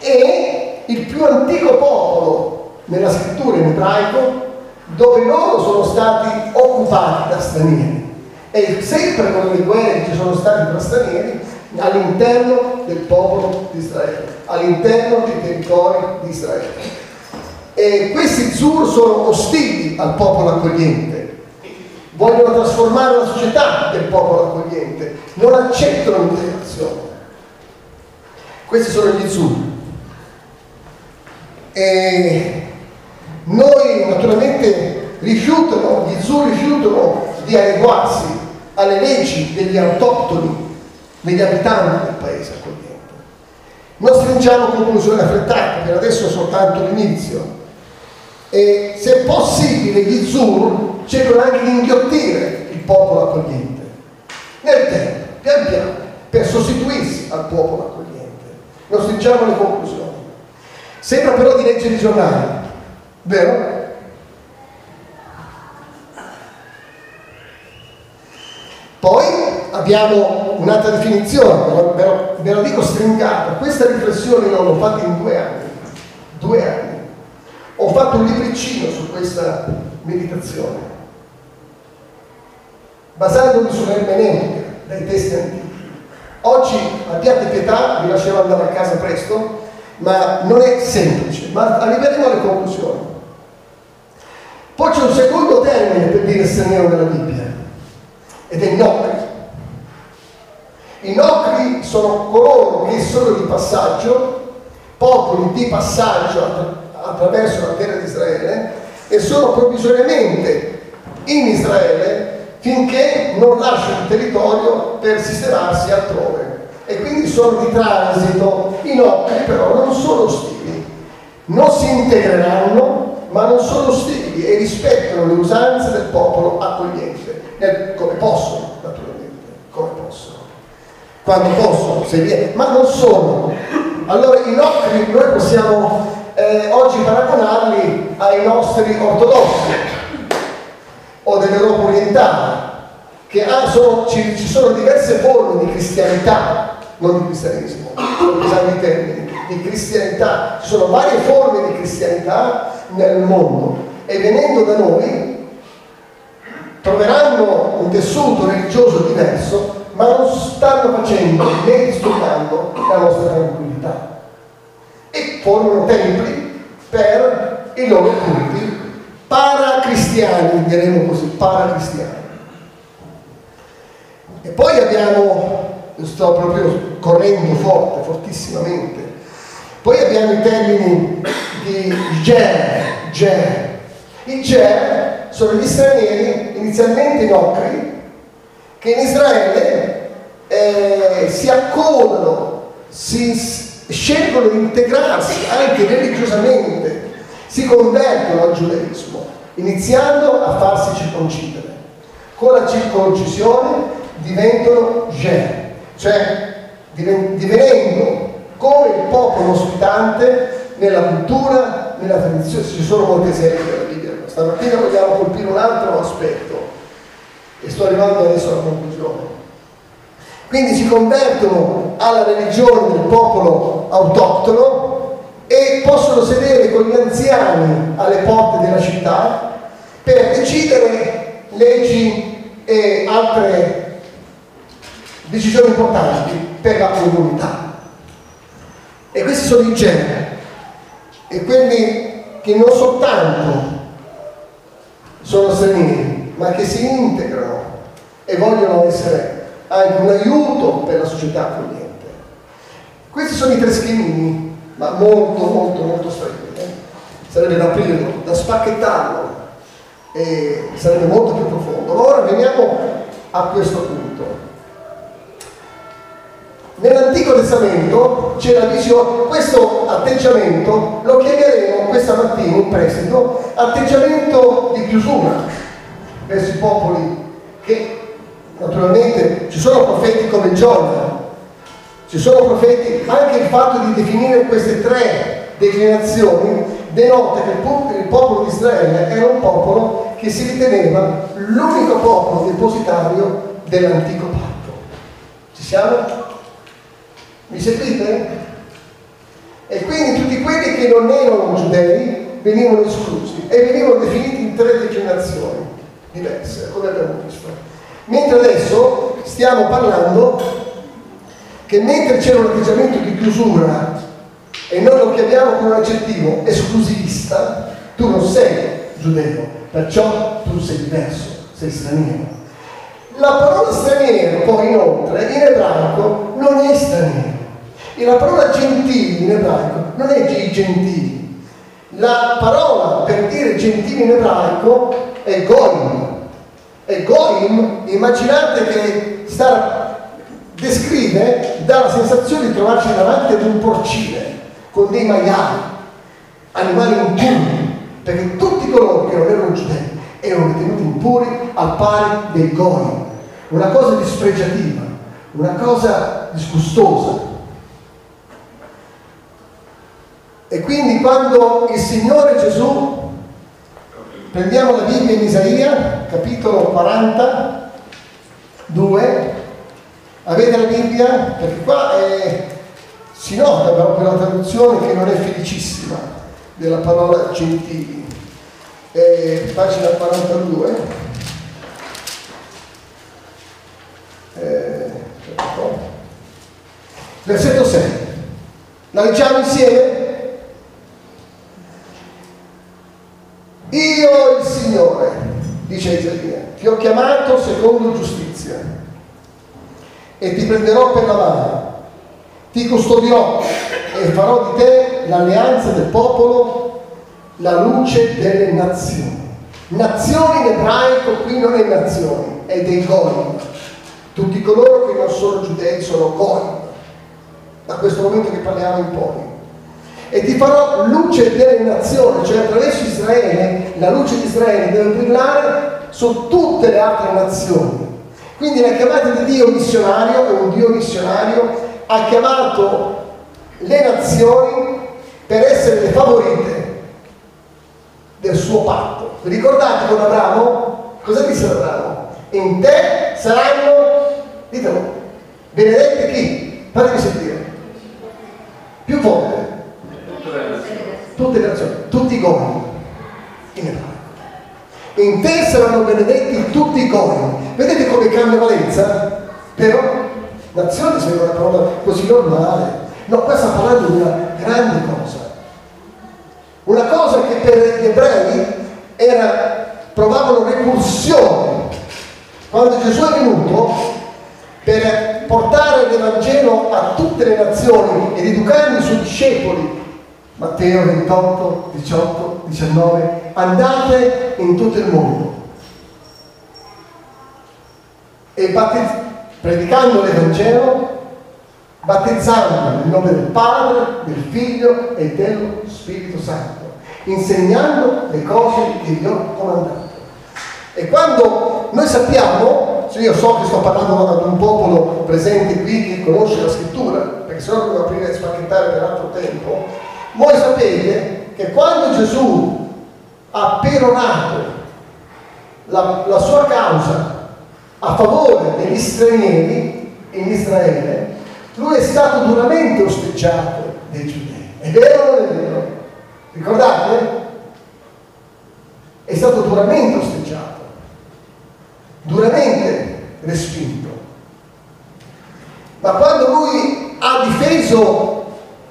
e il più antico popolo nella scrittura in ebraico dove loro sono stati occupati da stranieri e sempre con le guerre ci sono state tra stranieri all'interno del popolo di Israele, all'interno dei territori di Israele. E questi Zur sono ostili al popolo accogliente, vogliono trasformare la società del popolo accogliente, non accettano l'integrazione. Questi sono gli Zur. E noi naturalmente rifiutano, gli Zur rifiutano di adeguarsi alle leggi degli autoctoni, degli abitanti del paese accogliente. Non stringiamo conclusioni affrettate, perché adesso è soltanto l'inizio. E se possibile gli Zur cercano anche di inghiottire il popolo accogliente, nel tempo, pian piano, per sostituirsi al popolo accogliente. Non stringiamo le conclusioni. Sembra però di leggere i giornali, vero? Poi abbiamo un'altra definizione, ve lo, ve lo dico stringata, questa riflessione io l'ho fatta in due anni, due anni. Ho fatto un libricino su questa meditazione, basandomi sull'ermeneutica, dai testi antichi. Oggi abbiate pietà, vi lascerò andare a casa presto, ma non è semplice, ma arriveremo alle conclusioni. Poi c'è un secondo termine per dire straniero nella Bibbia, ed è nocri. I nocri sono coloro che sono di passaggio, popoli di passaggio attraverso la terra di Israele e sono provvisoriamente in Israele finché non lasciano il territorio per sistemarsi altrove. E quindi sono di transito, i nocri però non sono ostili, non si integreranno, ma non sono ostili e rispettano le usanze del popolo accogliente nel, come possono, naturalmente, come possono. Quando possono, se viene, ma non sono. Allora i nostri, noi possiamo eh, oggi paragonarli ai nostri ortodossi o dell'Europa orientale, che ah, sono, ci, ci, sono diverse forme di cristianità, non di cristianesimo, sono i termini, di cristianità, ci sono varie forme di cristianità nel mondo e venendo da noi troveranno un tessuto religioso diverso, ma non stanno facendo né disturbando la nostra tranquillità. E formano templi per i loro culti paracristiani, diremo così, paracristiani. E poi abbiamo, sto proprio correndo forte, fortissimamente, poi abbiamo i termini di Ger, Ger. Il Ger sono gli stranieri, inizialmente nocri, che in Israele eh, si accodano, si scelgono di integrarsi anche religiosamente, si convertono al giudaismo, iniziando a farsi circoncidere. Con la circoncisione diventano gen, cioè divenendo come il popolo ospitante nella cultura, nella tradizione. Ci sono molti esempi della Bibbia Stamattina vogliamo colpire un altro aspetto e sto arrivando adesso alla conclusione. Quindi si convertono alla religione del popolo autoctono e possono sedere con gli anziani alle porte della città per decidere leggi e altre decisioni importanti per la comunità. E questi sono i generi, e quelli che non soltanto sono stranieri, ma che si integrano e vogliono essere anche un aiuto per la società accogliente. Questi sono i tre schemini, ma molto, molto, molto stretti. Eh? Sarebbe da aprirlo, da spacchettarlo e sarebbe molto più profondo. Ora veniamo a questo punto. Nell'Antico Testamento c'era visione, questo atteggiamento lo chiameremo questa mattina in prestito atteggiamento di chiusura verso i popoli che naturalmente ci sono profeti come Giona, ci sono profeti, anche il fatto di definire queste tre declinazioni denota che il popolo di Israele era un popolo che si riteneva l'unico popolo depositario dell'antico patto. Ci siamo? Mi seguite? E quindi tutti quelli che non erano giudei venivano esclusi e venivano definiti in tre declinazioni diverse, come abbiamo visto. Mentre adesso stiamo parlando che mentre c'era un atteggiamento di chiusura e noi lo chiamiamo con un aggettivo esclusivista, tu non sei giudeo, perciò tu sei diverso, sei straniero. La parola straniero poi inoltre in ebraico non è straniero e la parola gentili in ebraico non è i gentili. La parola per dire gentili in ebraico è goim. E goim, immaginate che sta, descrive, dà la sensazione di trovarci davanti ad un porcile con dei maiali, animali impuri, perché tutti coloro che non erano giudei erano ritenuti impuri al pari dei goim. Una cosa dispregiativa, una cosa disgustosa. E quindi quando il Signore Gesù, prendiamo la Bibbia in Isaia, capitolo 42, avete la Bibbia? Perché qua è, si nota proprio la traduzione che non è felicissima della parola gentili. Eh, pagina 42. Eh, versetto 6. La leggiamo insieme? Io il Signore, dice Isaia, ti ho chiamato secondo giustizia e ti prenderò per la mano, ti custodirò e farò di te l'alleanza del popolo, la luce delle nazioni. Nazioni in ebraico qui non è nazioni, è dei goim. Tutti coloro che non sono giudei sono goim, da questo momento che parliamo in poi e ti farò luce delle nazioni, cioè attraverso Israele, la luce di Israele deve brillare su tutte le altre nazioni. Quindi la chiamata di Dio missionario, è un Dio missionario, ha chiamato le nazioni per essere le favorite del suo patto. Ricordate con Abramo? Cosa disse Abramo? In te saranno, ditelo, benedette chi? Fatemi sentire. Più volte tutte le nazioni, tutti i goi in ebraico. In te saranno benedetti tutti i goi. Vedete come cambia valenza? Però nazione sembra una parola così normale. No, qua sta parlando di una grande cosa. Una cosa che per gli ebrei era, provavano repulsione. Quando Gesù è venuto per portare l'Evangelo a tutte le nazioni ed educare i suoi discepoli Matteo 28, 18, 19, andate in tutto il mondo e battezz- predicando l'Evangelo, battezzando nel nome del Padre, del Figlio e dello Spirito Santo, insegnando le cose che vi ho comandato. E quando noi sappiamo, io so che sto parlando ad un popolo presente qui che conosce la scrittura, perché se no devo aprire e spacchettare per altro tempo, voi sapete che quando Gesù ha peronato la, la sua causa a favore degli stranieri in Israele, lui è stato duramente osteggiato dai giudei. È vero o non è vero? Ricordate? È stato duramente osteggiato, duramente respinto. Ma quando lui ha difeso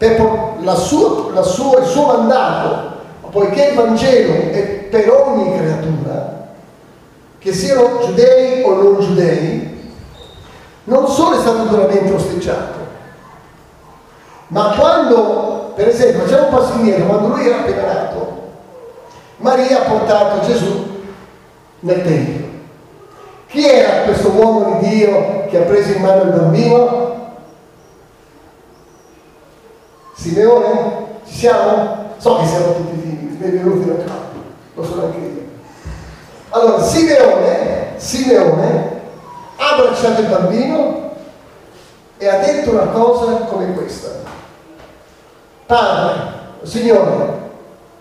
per la sua, la sua, il suo mandato, poiché il Vangelo è per ogni creatura, che siano giudei o non giudei, non solo è stato duramente osteggiato, ma quando, per esempio, facciamo un passo indietro, quando lui era appena nato, Maria ha portato Gesù nel Tempio. Chi era questo uomo di Dio che ha preso in mano il bambino? Simeone? Ci siamo? So che siamo tutti timidi, benvenuti nel campo, lo sono anche io. Allora, Simeone, Simeone ha abbracciato il bambino e ha detto una cosa come questa. Padre, Signore,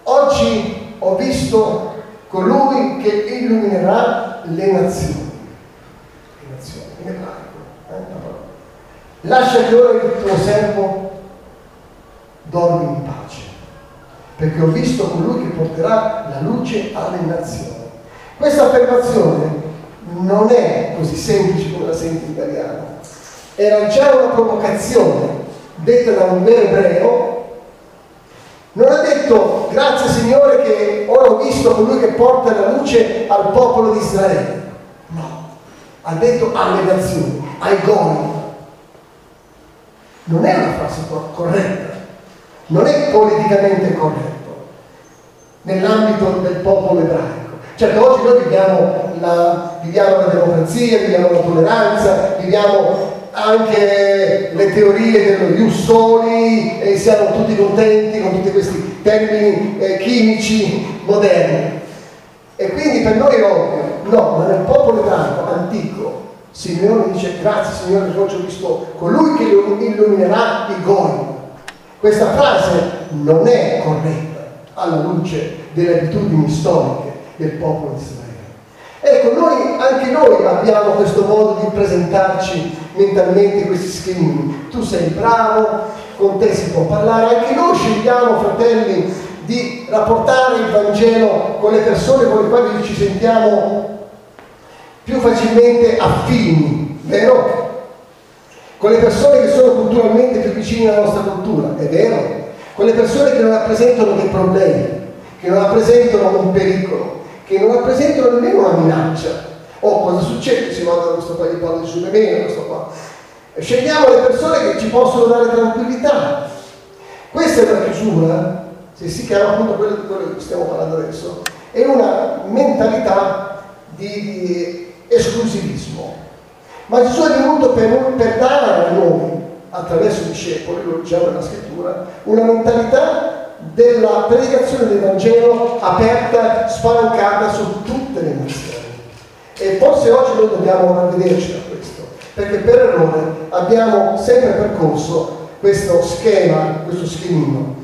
oggi ho visto colui che illuminerà le nazioni. Le nazioni, in ebraico. Eh? Lascia che ora il tuo servo dormi in pace. perché ho visto colui che porterà la luce alle nazioni. Questa affermazione non è così semplice come la senti in italiano, era già una provocazione detta da un vero ebreo. Non ha detto grazie Signore che ora ho visto colui che porta la luce al popolo di Israele. No, ha detto alle nazioni, ai goni. Non è una frase corretta, non è politicamente corretto nell'ambito del popolo ebraico. Certo, oggi noi viviamo la, viviamo la democrazia, viviamo la tolleranza, viviamo anche le teorie dello ius soli e siamo tutti contenti con tutti questi termini eh, chimici moderni. E quindi per noi è ovvio, no, ma nel popolo ebraico antico Simeone dice grazie Signore oggi ho visto colui che illuminerà i goi. Questa frase non è corretta alla luce delle abitudini storiche del popolo di Israele. Ecco, noi, anche noi abbiamo questo modo di presentarci mentalmente questi schemini. Tu sei bravo, con te si può parlare, anche noi scegliamo, fratelli, di rapportare il Vangelo con le persone con le quali ci sentiamo più facilmente affini, vero? Con le persone che sono culturalmente più vicine alla nostra cultura, è vero? Con le persone che non rappresentano dei problemi, che non rappresentano un pericolo, che non rappresentano nemmeno una minaccia. Oh, cosa succede? Si manda questo paio di palle sulle mele, questo qua. Scegliamo le persone che ci possono dare tranquillità. Questa è la chiusura, se si chiama appunto quello di cui stiamo parlando adesso, è una mentalità di esclusivismo. Ma Gesù è venuto per, per dare a noi, attraverso i discepoli, lo diciamo nella scrittura, una mentalità della predicazione del Vangelo aperta, spalancata su tutte le nazioni. E forse oggi noi dobbiamo ravvederci da questo, perché per errore abbiamo sempre percorso questo schema, questo schemino.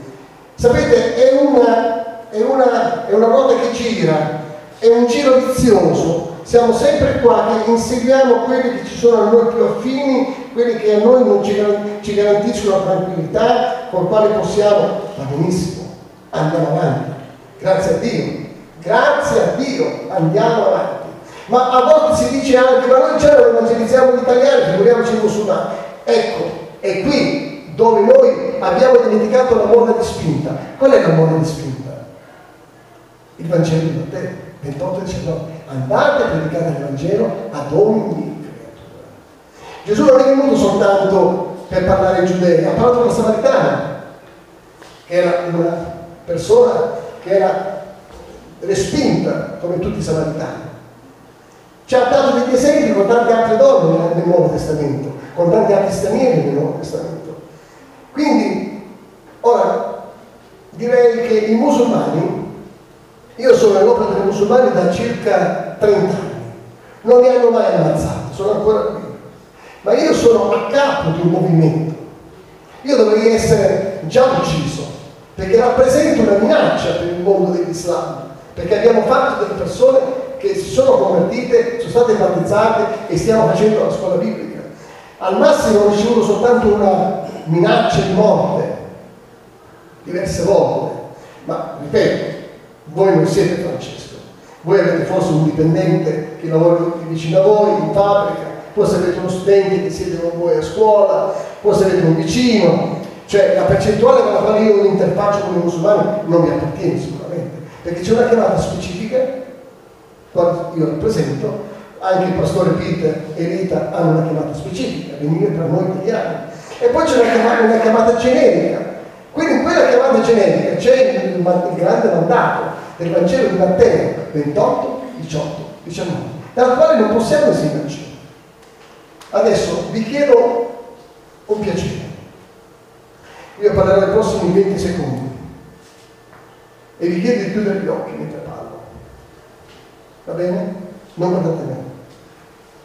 Sapete, è una, è una, è una ruota che gira, è un giro vizioso. Siamo sempre qua che inseguiamo quelli che ci sono a noi più affini, quelli che a noi non ci, ci garantiscono la tranquillità, con quale possiamo, va benissimo, andiamo avanti. Grazie a Dio, grazie a Dio, andiamo avanti. Ma a volte si dice anche, ma noi già non evangelizziamo gli italiani, figuriamoci i musulmani. Ecco, è qui dove noi abbiamo dimenticato la molla di spinta. Qual è la molla di spinta? Il Vangelo di Matteo 28 19. Andate a predicare il Vangelo ad ogni creatura. Gesù non è venuto soltanto per parlare ai giudei, ha parlato con la Samaritana, che era una persona che era respinta come tutti i samaritani. Ci ha dato degli esempi con tante altre donne nel Nuovo Testamento, con tanti altri stranieri nel Nuovo Testamento. Quindi, ora, direi che i musulmani, io sono nell'opera dei musulmani da circa 30 anni, non mi hanno mai ammazzato, sono ancora qui. Ma io sono a capo di un movimento. Io dovrei essere già ucciso perché rappresenta una minaccia per il mondo dell'Islam, perché abbiamo fatto delle persone che si sono convertite, sono state battezzate e stiamo facendo la scuola biblica. Al massimo ho ricevuto soltanto una minaccia di morte, diverse volte, ma ripeto, voi non siete Francesco, voi avete forse un dipendente che lavora vicino a voi, in fabbrica, forse avete uno studente che siede con voi a scuola, forse avete un vicino, cioè la percentuale con la quale io mi interfaccio con i musulmani non mi appartiene sicuramente, perché c'è una chiamata specifica, quando io rappresento, anche il pastore Peter e Rita hanno una chiamata specifica, venire tra noi italiani. E poi c'è una chiamata, una chiamata generica. Quindi in quella chiamata generica c'è il, il, grande mandato del Vangelo di Matteo 28, 18, 19, dal quale non possiamo esimerci. Adesso vi chiedo un piacere. Io parlerò nei prossimi 20 secondi e vi chiedo di chiudere gli occhi mentre parlo. Va bene? Non guardate me.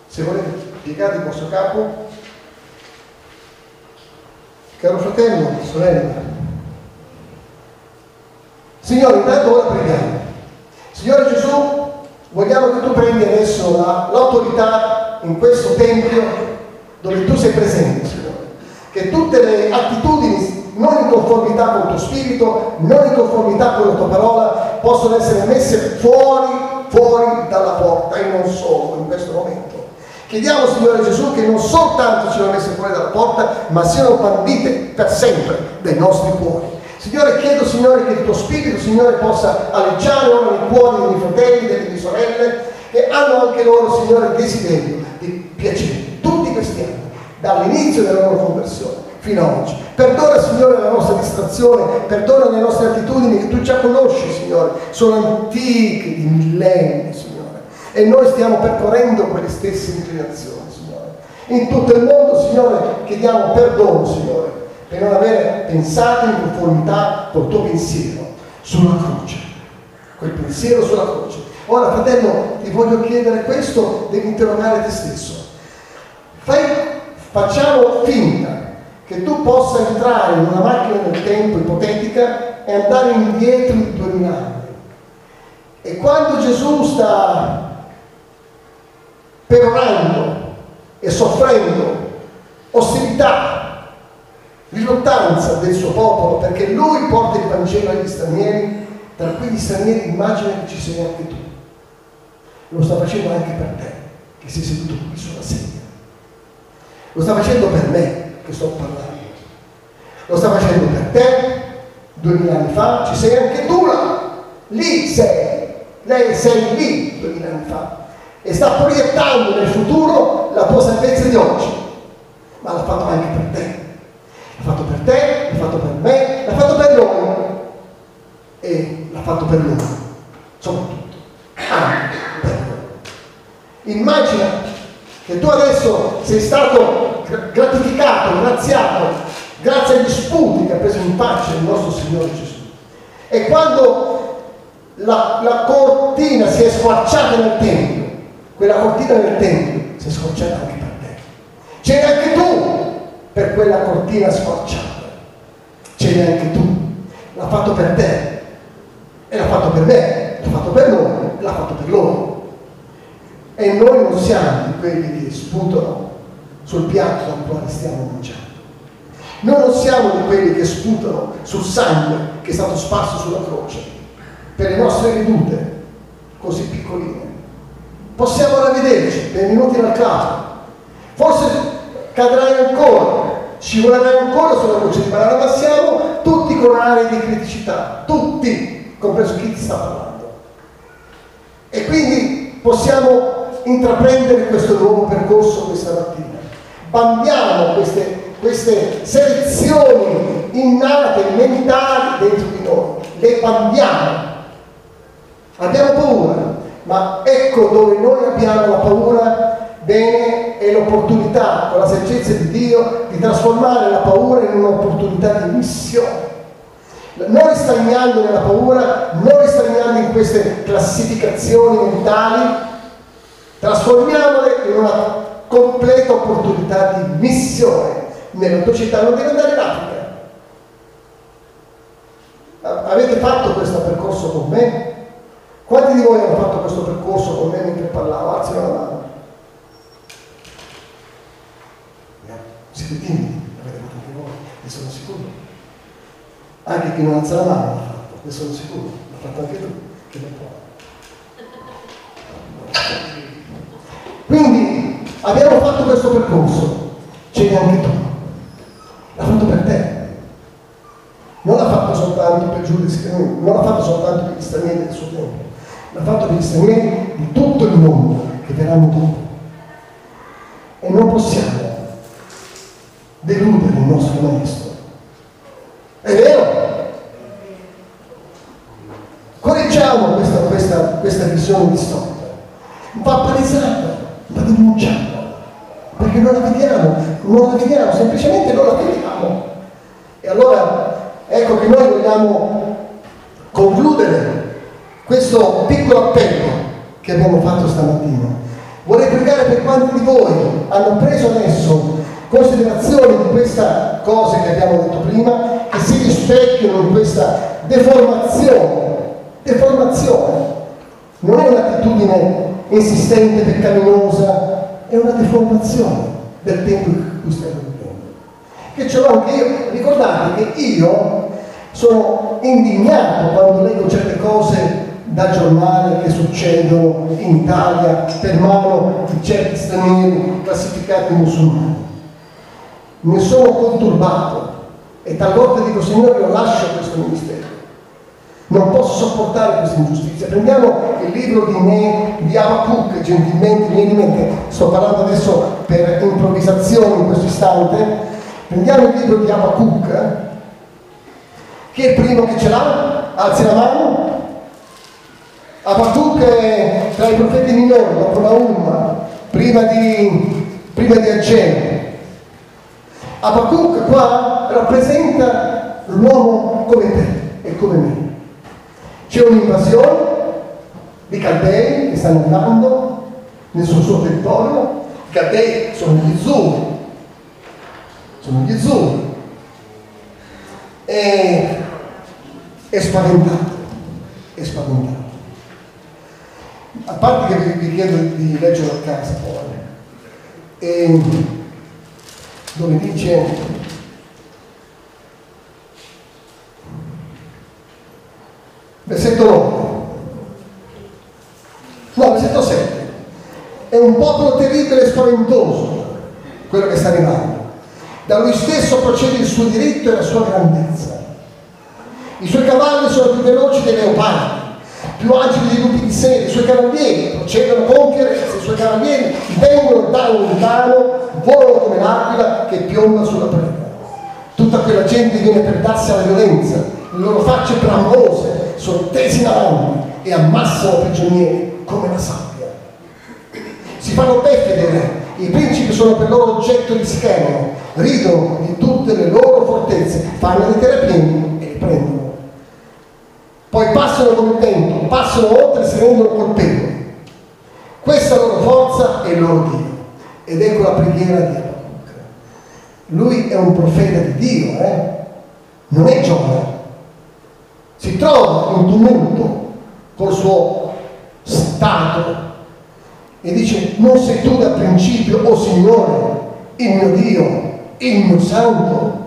Se volete, piegate il vostro capo. Caro fratello, sorella. Signore, intanto ora preghiamo. Signore Gesù, vogliamo che tu prendi adesso l'autorità in questo tempio dove tu sei presente, Signore. Che tutte le attitudini non in conformità con il tuo spirito, non in conformità con la tua parola, possono essere messe fuori, fuori dalla porta e non solo in questo momento. Chiediamo, Signore Gesù, che non soltanto siano messe fuori dalla porta, ma siano bandite per sempre dai nostri cuori. Signore, chiedo, Signore, che il tuo spirito, Signore, possa aleggiare ora nei cuori dei miei fratelli, delle mie sorelle, che hanno anche loro, Signore, il desiderio di piacere tutti questi anni, dall'inizio della loro conversione fino ad oggi. Perdona, Signore, la nostra distrazione, perdona le nostre attitudini che tu già conosci, Signore, sono antiche di millenni, Signore. E noi stiamo percorrendo quelle stesse inclinazioni, Signore. In tutto il mondo, Signore, chiediamo perdono, Signore, per non aver pensato in conformità col tuo pensiero sulla croce. Quel pensiero sulla croce. Ora, fratello, ti voglio chiedere questo, devi interrogare te stesso. Fai, facciamo finta che tu possa entrare in una macchina del tempo ipotetica e andare indietro di duemila anni. E quando Gesù sta perorando e soffrendo ostilità, riluttanza del suo popolo, perché lui porta il Vangelo agli stranieri, tra cui gli stranieri immagina che ci sei anche tu. Lo sta facendo anche per te, che sei seduto qui sulla sedia. Lo sta facendo per me, che sto parlando. Lo sta facendo per te, duemila anni fa, ci sei anche tu là, lì sei, lei sei lì duemila anni fa e sta proiettando nel futuro la tua salvezza di oggi, ma l'ha fatto anche per te. L'ha fatto per te, l'ha fatto per me, l'ha fatto per noi e l'ha fatto per loro, soprattutto, anche per noi. Immagina che tu adesso sei stato gratificato, graziato, grazie agli sputi che ha preso in faccia il nostro Signore Gesù. E quando la, la cortina si è squarciata nel Tempio, quella cortina nel Tempio si è squarciata anche per te. C'eri anche tu per quella cortina squarciata. C'eri anche tu. L'ha fatto per te. E l'ha fatto per me. L'ha fatto per noi. L'ha fatto per loro. E noi non siamo di quelli che sputano sul piatto dal quale stiamo mangiando. Noi non siamo di quelli che sputano sul sangue che è stato sparso sulla croce per le nostre vedute così piccoline. Possiamo rivederci, benvenuti nel caso. Forse cadrai ancora, scivolerai ancora sulla croce di banana, ma siamo tutti con aree di criticità, tutti, compreso chi sta parlando. E quindi possiamo intraprendere questo nuovo percorso questa mattina. Bandiamo queste, queste selezioni innate, mentali dentro di noi, le bandiamo. Abbiamo paura, ma ecco dove noi abbiamo la paura bene è l'opportunità con la saggezza di Dio di trasformare la paura in un'opportunità di missione. Non ristagnando nella paura, non ristagnando in queste classificazioni mentali, Trasformiamole in una completa opportunità di missione nella tua città, non devi andare in Africa. Avete fatto questo percorso con me? Quanti di voi hanno fatto questo percorso con me mentre parlavo? Alzino la mano. Siete timidi, l'avete fatto anche voi, ne sono sicuro. Anche chi non alza la mano l'ha fatto, ne sono sicuro, l'ha fatto anche tu, che non può. Quindi abbiamo fatto questo percorso, c'eri anche tu, l'ha fatto per te, non l'ha fatto soltanto per giudici, non l'ha fatto soltanto per gli stranieri del suo tempo, l'ha fatto per gli stranieri di tutto il mondo che verranno dopo. E non possiamo deludere il nostro maestro. È vero? Correggiamo questa, questa, questa visione distorta, va palesata la denunciamo, perché non la vediamo, non la vediamo, semplicemente non la vediamo. E allora ecco che noi vogliamo concludere questo piccolo appello che abbiamo fatto stamattina. Vorrei pregare per quanti di voi hanno preso adesso considerazione di questa cosa che abbiamo detto prima, che si rispecchiano in questa deformazione. Deformazione non è un'attitudine insistente, peccaminosa, è una deformazione del tempo in cui stiamo vivendo. che ce l'ho anche io. Ricordate che io sono indignato quando leggo certe cose da giornale che succedono in Italia per mano di certi stranieri classificati musulmani. Ne sono conturbato e talvolta dico Signore io lascio questo ministero. Non posso sopportare questa ingiustizia. Prendiamo il libro di, ne, di Abacuc, gentilmente, vieni in mente, sto parlando adesso per improvvisazione in questo istante. Prendiamo il libro di Abacuc, chi è il primo che ce l'ha? Alzi la mano. Abacuc è tra i profeti minori, dopo la Umma, prima di, prima di Agene. Abacuc qua rappresenta l'uomo come te e come me. C'è un'invasione di Caldei che stanno andando nel suo, territorio. I Caldei sono gli Zuri, sono gli Zuri. E è spaventato, è spaventato. A parte che vi, vi chiedo di leggere a casa poi, e, dove dice versetto 9 no, versetto 7 è un popolo terribile e spaventoso quello che sta arrivando. Da lui stesso procede il suo diritto e la sua grandezza. I suoi cavalli sono più veloci dei leopardi più agili dei lupi di sera, i suoi cavalieri procedono con fierezza, i suoi cavalieri vengono da lontano, volano come l'aquila che piomba sulla preda. Tutta quella gente viene per darsi alla violenza, le loro facce bramose sono tesi avanti e ammassano prigionieri come la sabbia. Si fanno beffe dei re, i principi sono per loro oggetto di scherno, ridono di tutte le loro fortezze, fanno le terapie e li prendono poi passano come il vento, passano oltre e si rendono colpevoli. Questa loro forza è il loro Dio. Ed ecco la preghiera di Abacuc. Lui è un profeta di Dio, eh? non è Giona. Si trova in tumulto col suo stato e dice non sei tu da principio, o oh Signore, il mio Dio, il mio santo,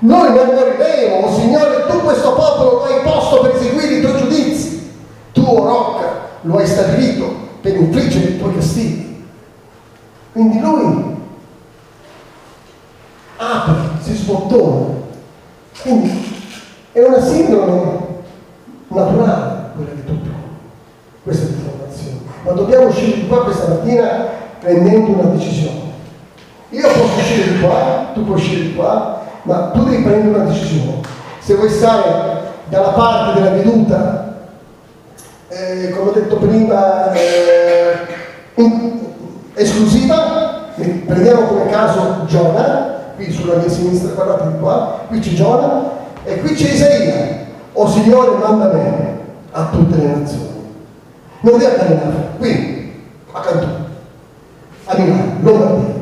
noi non moriremo, oh Signore, tu questo popolo lo hai posto per eseguire i tuoi giudizi. Tu, oh rocca, lo hai stabilito per infliggere i tuoi castighi. Quindi lui apre, si sbottona. Quindi è una sindrome naturale quella che tu questa informazione. Ma dobbiamo uscire di qua questa mattina prendendo una decisione. Io posso uscire di qua, tu puoi uscire di qua, ma tu devi prendere una decisione. Se vuoi stare dalla parte della veduta, eh, come ho detto prima, eh, in, esclusiva, prendiamo come caso Giona, qui sulla mia sinistra, guardate qua, qui c'è Giona e qui c'è Isaia. O Signore, manda me a tutte le nazioni. Non in Africa, qui, a Cantù, a Milano, Lombardia.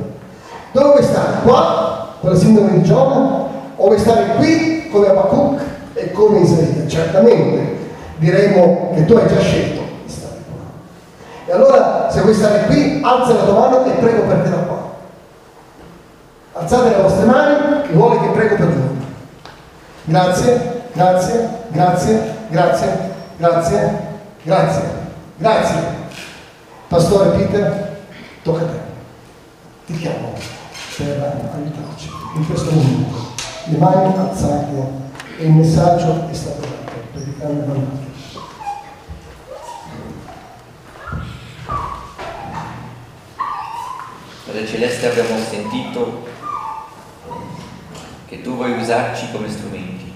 Dove vuoi stare? Qua con la sindrome di Giona o vuoi stare qui come Abacuc e come Isaia? Certamente diremo che tu hai già scelto di stare qua. E allora se vuoi stare qui, alza la tua mano e prego per te da qua. Alzate le vostre mani, chi vuole che prego per voi. Grazie, grazie, grazie, grazie, grazie, grazie, grazie. Pastore Peter, tocca a te. Ti chiamo per aiutarci in questo momento. Le mani alzate e il messaggio è stato dato per i grandi bambini. Padre Celeste abbiamo sentito che tu vuoi usarci come strumenti.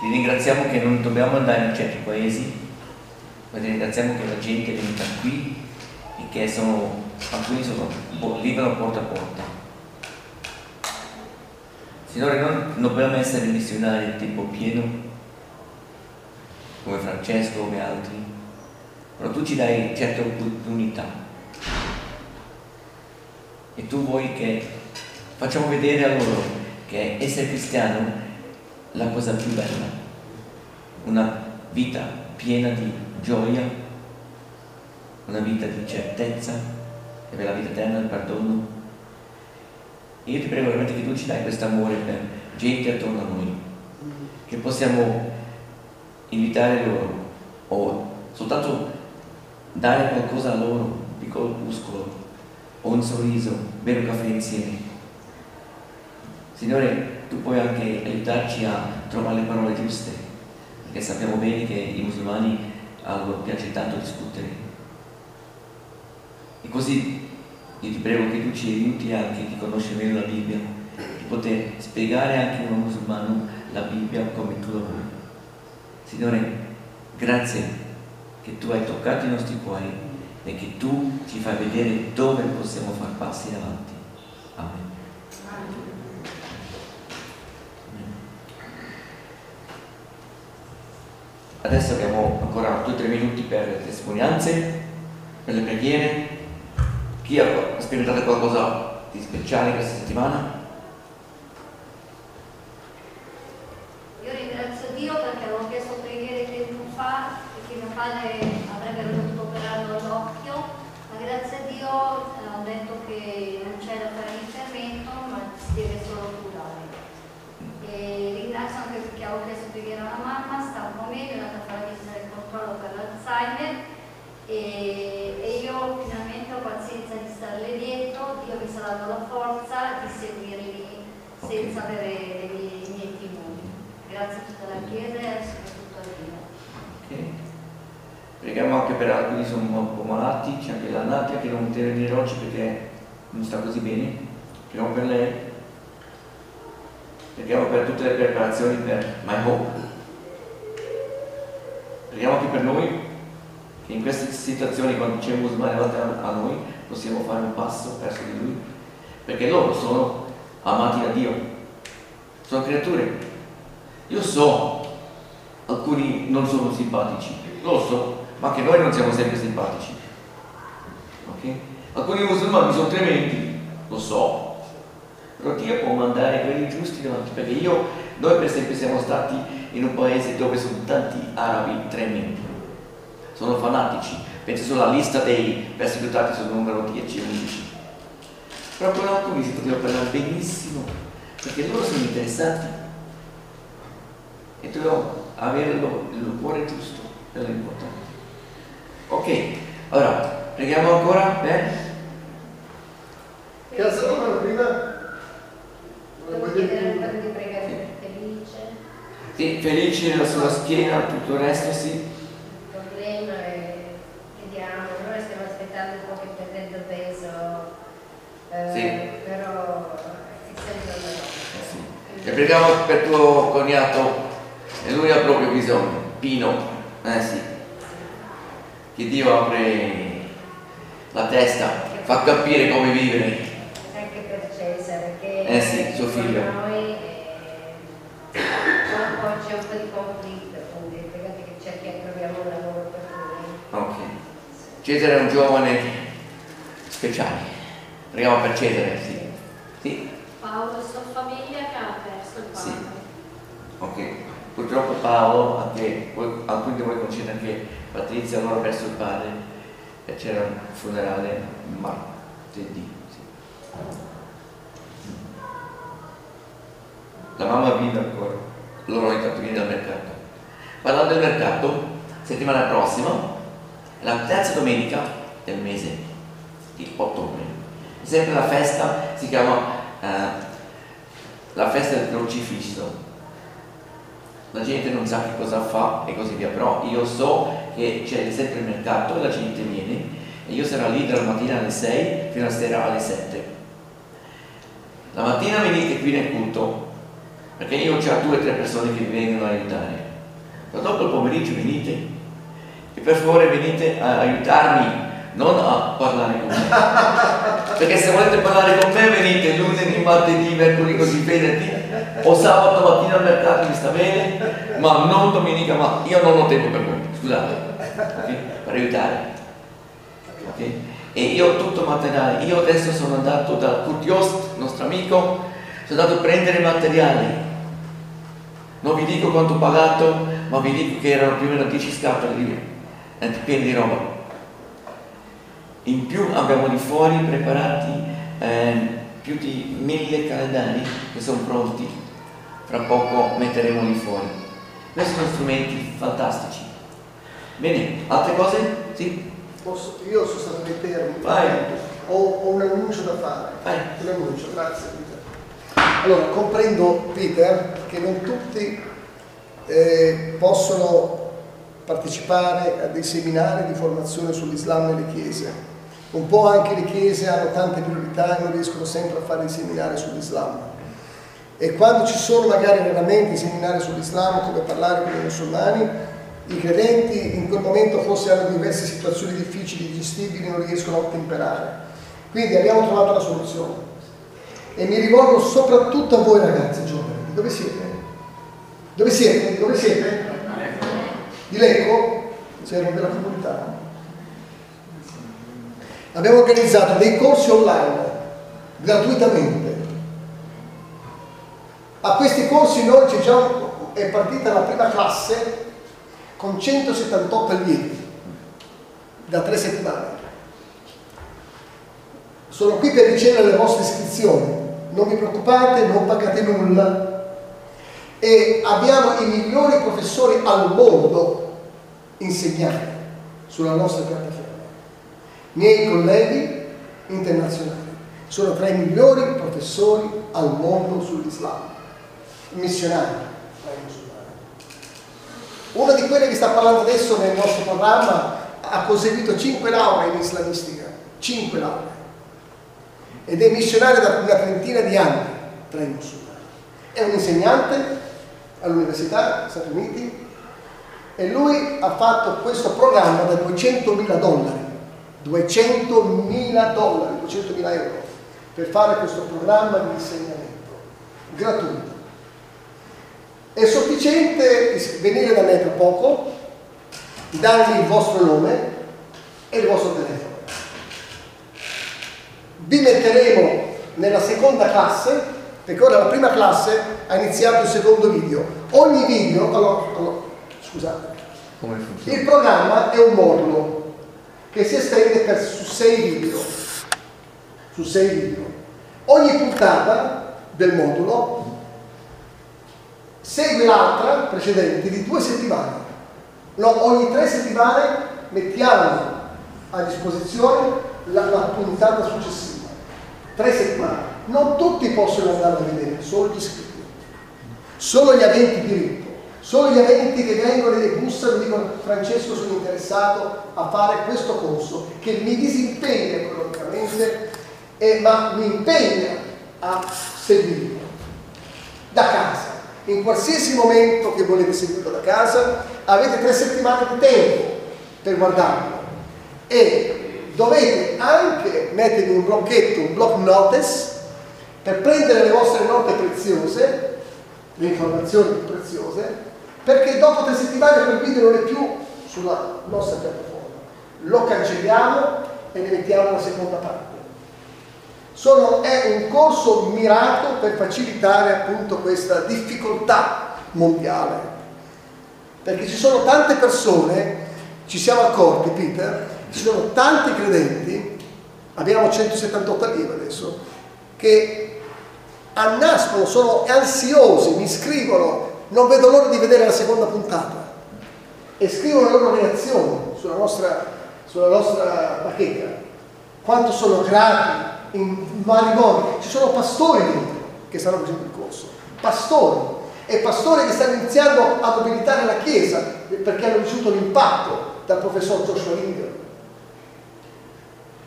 Ti ringraziamo che non dobbiamo andare in certi paesi, ma ti ringraziamo che la gente è venuta qui e che sono alcuni sono libero porta a porta. Signore, non dobbiamo essere missionari a tempo pieno, come Francesco, come altri, però tu ci dai certe opportunità. E tu vuoi che facciamo vedere a loro che essere cristiano è la cosa più bella, una vita piena di gioia, una vita di certezza e per la vita eterna il perdono. io ti prego veramente che tu ci dai questo amore per gente attorno a noi, che possiamo invitare loro o soltanto dare qualcosa a loro, piccolo opuscolo o un sorriso, un caffè insieme. Signore, tu puoi anche aiutarci a trovare le parole giuste, perché sappiamo bene che i musulmani a loro piace tanto discutere. E così io ti prego che tu ci aiuti anche chi conosce meglio la Bibbia, di poter spiegare anche a un musulmano la Bibbia come tu la vuoi. Signore, grazie che tu hai toccato i nostri cuori e che tu ci fai vedere dove possiamo far passi avanti. Amen. Adesso abbiamo ancora 2-3 minuti per le testimonianze, per le preghiere. Chi ha sperimentato qualcosa di speciale questa settimana? Io ringrazio Dio perché avevo chiesto preghiere tempo fa perché mio padre avrebbe dovuto operarlo l'occhio, ma grazie a Dio eh, ho detto che non c'è da fare l'intervento, ma si deve solo curare. E ringrazio anche perché avevo chiesto preghiere alla mamma, sta un po' meglio, è andata a fare la visita del controllo per l'Alzheimer e, e io finalmente ho pazienza di starle dietro, Dio mi sta dando la forza di seguirli senza avere dei miei timori. Grazie a tutta la Chiesa e soprattutto a Dio. Ok. Preghiamo anche per alcuni sono un po' malati, c'è anche la Nadia che non deve venire oggi perché non sta così bene. Preghiamo per lei. Preghiamo per tutte le preparazioni per My Hope. Preghiamo anche per noi che in queste situazioni quando c'è un a a noi possiamo fare un passo verso di lui. Perché loro sono amati da Dio. Sono creature. Io so, alcuni non sono simpatici, lo so, ma anche noi non siamo sempre simpatici. Ok? Alcuni musulmani sono tremendi, lo so, però Dio può mandare quelli giusti davanti, perché io, noi per esempio siamo stati in un paese dove sono tanti arabi tremendi, sono fanatici, penso sulla lista dei persecutati sul numero 10 o 11. Però con alcuni si poteva parlare benissimo, perché loro sono interessati e dobbiamo avere il cuore giusto, è importante. Ok, allora preghiamo ancora per Che alza la mano prima? Devo chiedere un po' di pregare per Felice, sì, felici sulla schiena, tutto il resto sì. il problema è, vediamo, noi stiamo aspettando un po' che perdendo peso, eh, Sì. però è sempre una Eh sì. E preghiamo per tuo cognato e lui ha proprio bisogno, Pino, eh sì. Che Dio apre la testa, fa capire come vivere. anche per Cesare che Eh sì, suo figlio. con noi eh, c'è un po', c'è un po' di conflitto quindi pregate che cerchi e troviamo un lavoro per lui Ok. Cesare è un giovane speciale. Preghiamo per Cesare, sì. Sì, Paolo sua famiglia che ha perso il Sì. padre. ok. Purtroppo Paolo, anche voi, alcuni di voi conoscete anche Patrizia, loro ha perso il padre e c'era un funerale martedì. sì. La mamma vive ancora, loro hanno intanto viene dal mercato. Parlando del mercato, settimana prossima, la terza domenica del mese di ottobre. Sempre la festa si chiama eh, la festa del crocifisso. La gente non sa che cosa fa e così via, però io so che c'è sempre il mercato e la gente viene e io sarò lì dalla mattina alle 6 fino a sera alle 7. La mattina venite qui nel culto, perché io ho due o tre persone che vi vengono a aiutare. Ma dopo il pomeriggio venite e per favore venite a aiutarmi, non a parlare con me. Perché se volete parlare con me venite lunedì, martedì, mercoledì, così venerdì o sabato mattina al mercato mi sta bene, ma non domenica, ma io non ho tempo per voi, scusate, ok? per aiutare. ok? E io ho tutto materiale, io adesso sono andato dal Kurt Jost, nostro amico, sono andato a prendere materiali. Non vi dico quanto ho pagato, ma vi dico che erano più o meno 10 scatole eh, piene di roba. In più abbiamo di fuori preparati eh, più di mille calendari che sono pronti, fra poco metteremo lì fuori. Questi sono strumenti fantastici. Bene, altre cose? Sì? Posso, io sono stato dei termini. Vai. Ho, ho un annuncio da fare. Vai. Un annuncio, grazie Peter. Allora, comprendo Peter che non tutti eh, possono partecipare a dei seminari di formazione sull'Islam nelle chiese. Un po' anche le chiese hanno tante priorità e non riescono sempre a fare i seminari sull'Islam. E quando ci sono magari raramente i seminari sull'Islam, come parlare con i musulmani, i credenti in quel momento forse hanno diverse situazioni difficili, gestibili, non riescono a ottemperare. Quindi abbiamo trovato la soluzione. E mi rivolgo soprattutto a voi ragazzi giovani. Dove siete? Dove siete? Dove siete? Di Lecco? C'erano della comunità. Abbiamo organizzato dei corsi online gratuitamente. A questi corsi noi c'è già è partita la prima classe con 178 allievi da tre settimane. Sono qui per ricevere le vostre iscrizioni, non vi preoccupate, non pagate nulla e abbiamo i migliori professori al mondo insegnanti sulla nostra piattaforma. Miei colleghi internazionali sono tra i migliori professori al mondo sull'Islam, missionari. Uno di quelli che sta parlando adesso nel nostro programma ha conseguito 5 lauree in islamistica, 5 lauree, ed è missionario da una trentina di anni tra i musulmani. È un insegnante all'Università Stati Uniti e lui ha fatto questo programma da 200.000 dollari, 200.000 dollari, 200.000 euro, per fare questo programma di insegnamento gratuito. È sufficiente venire da me tra poco, darmi il vostro nome e il vostro telefono. Vi metteremo nella seconda classe, perché ora la prima classe ha iniziato il secondo video. Ogni video, allora, allora scusate, il programma è un modulo che si estende per, su sei video. Su sei video. Ogni puntata del modulo segue l'altra precedente di due settimane. No, ogni tre settimane mettiamo a disposizione la, la puntata successiva. Tre settimane. Non tutti possono andare a vedere, solo gli iscritti. Solo gli aventi diritto. Solo gli aventi che vengono e bussano e dicono Francesco sono interessato a fare questo corso che mi disimpegna economicamente eh, ma mi impegna a seguirlo da casa in qualsiasi momento che volete seguirlo da casa, avete tre settimane di tempo per guardarlo e dovete anche mettervi un blocchetto, un block notice, per prendere le vostre note preziose, le informazioni più preziose, perché dopo tre settimane quel video non è più sulla nostra piattaforma. Lo cancelliamo e ne mettiamo una seconda parte. Sono, è un corso mirato per facilitare appunto questa difficoltà mondiale. Perché ci sono tante persone, ci siamo accorti Peter, ci sono tanti credenti, abbiamo 178 allievi adesso, che annascono, sono ansiosi, mi scrivono, non vedo l'ora di vedere la seconda puntata e scrivono le loro reazioni sulla nostra, sulla nostra bacheca. Quanto sono grati in vari modi. Ci sono pastori dentro che stanno facendo il corso, pastori e pastori che stanno iniziando a mobilitare la Chiesa perché hanno ricevuto l'impatto dal professor Joshua Linger.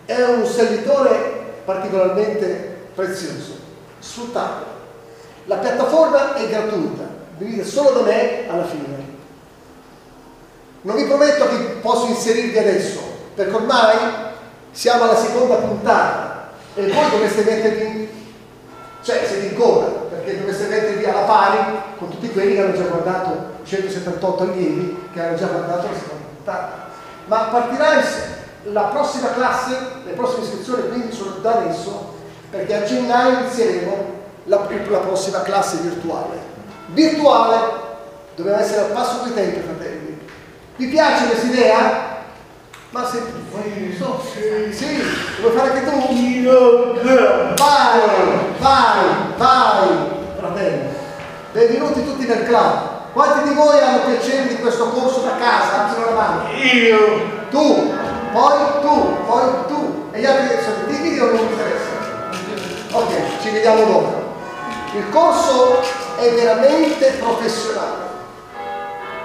È un servitore particolarmente prezioso, sfruttatelo. La piattaforma è gratuita, venite solo da me alla fine. Non vi prometto che posso inserirvi adesso, perché ormai siamo alla seconda puntata e voi dovreste mettervi, cioè siete in coda, perché dovreste mettervi alla pari con tutti quelli che hanno già guardato 178 allievi, che hanno già guardato la seconda puntata. Ma partirà la prossima classe, le prossime iscrizioni quindi sono da adesso, perché a gennaio inizieremo la, la prossima classe virtuale. Virtuale, dobbiamo essere al passo coi tempi, fratelli. Vi piace questa idea? Ma se vuoi, so, sì, sì, vuoi fare anche tu? Vai, vai, vai, fratello. Benvenuti tutti nel club. Quanti di voi hanno piacere di questo corso da casa? Alzano la mano. Io. Tu, poi tu, poi tu. E gli altri sono timidi o non mi interessa? Ok, ci vediamo dopo. Il corso è veramente professionale,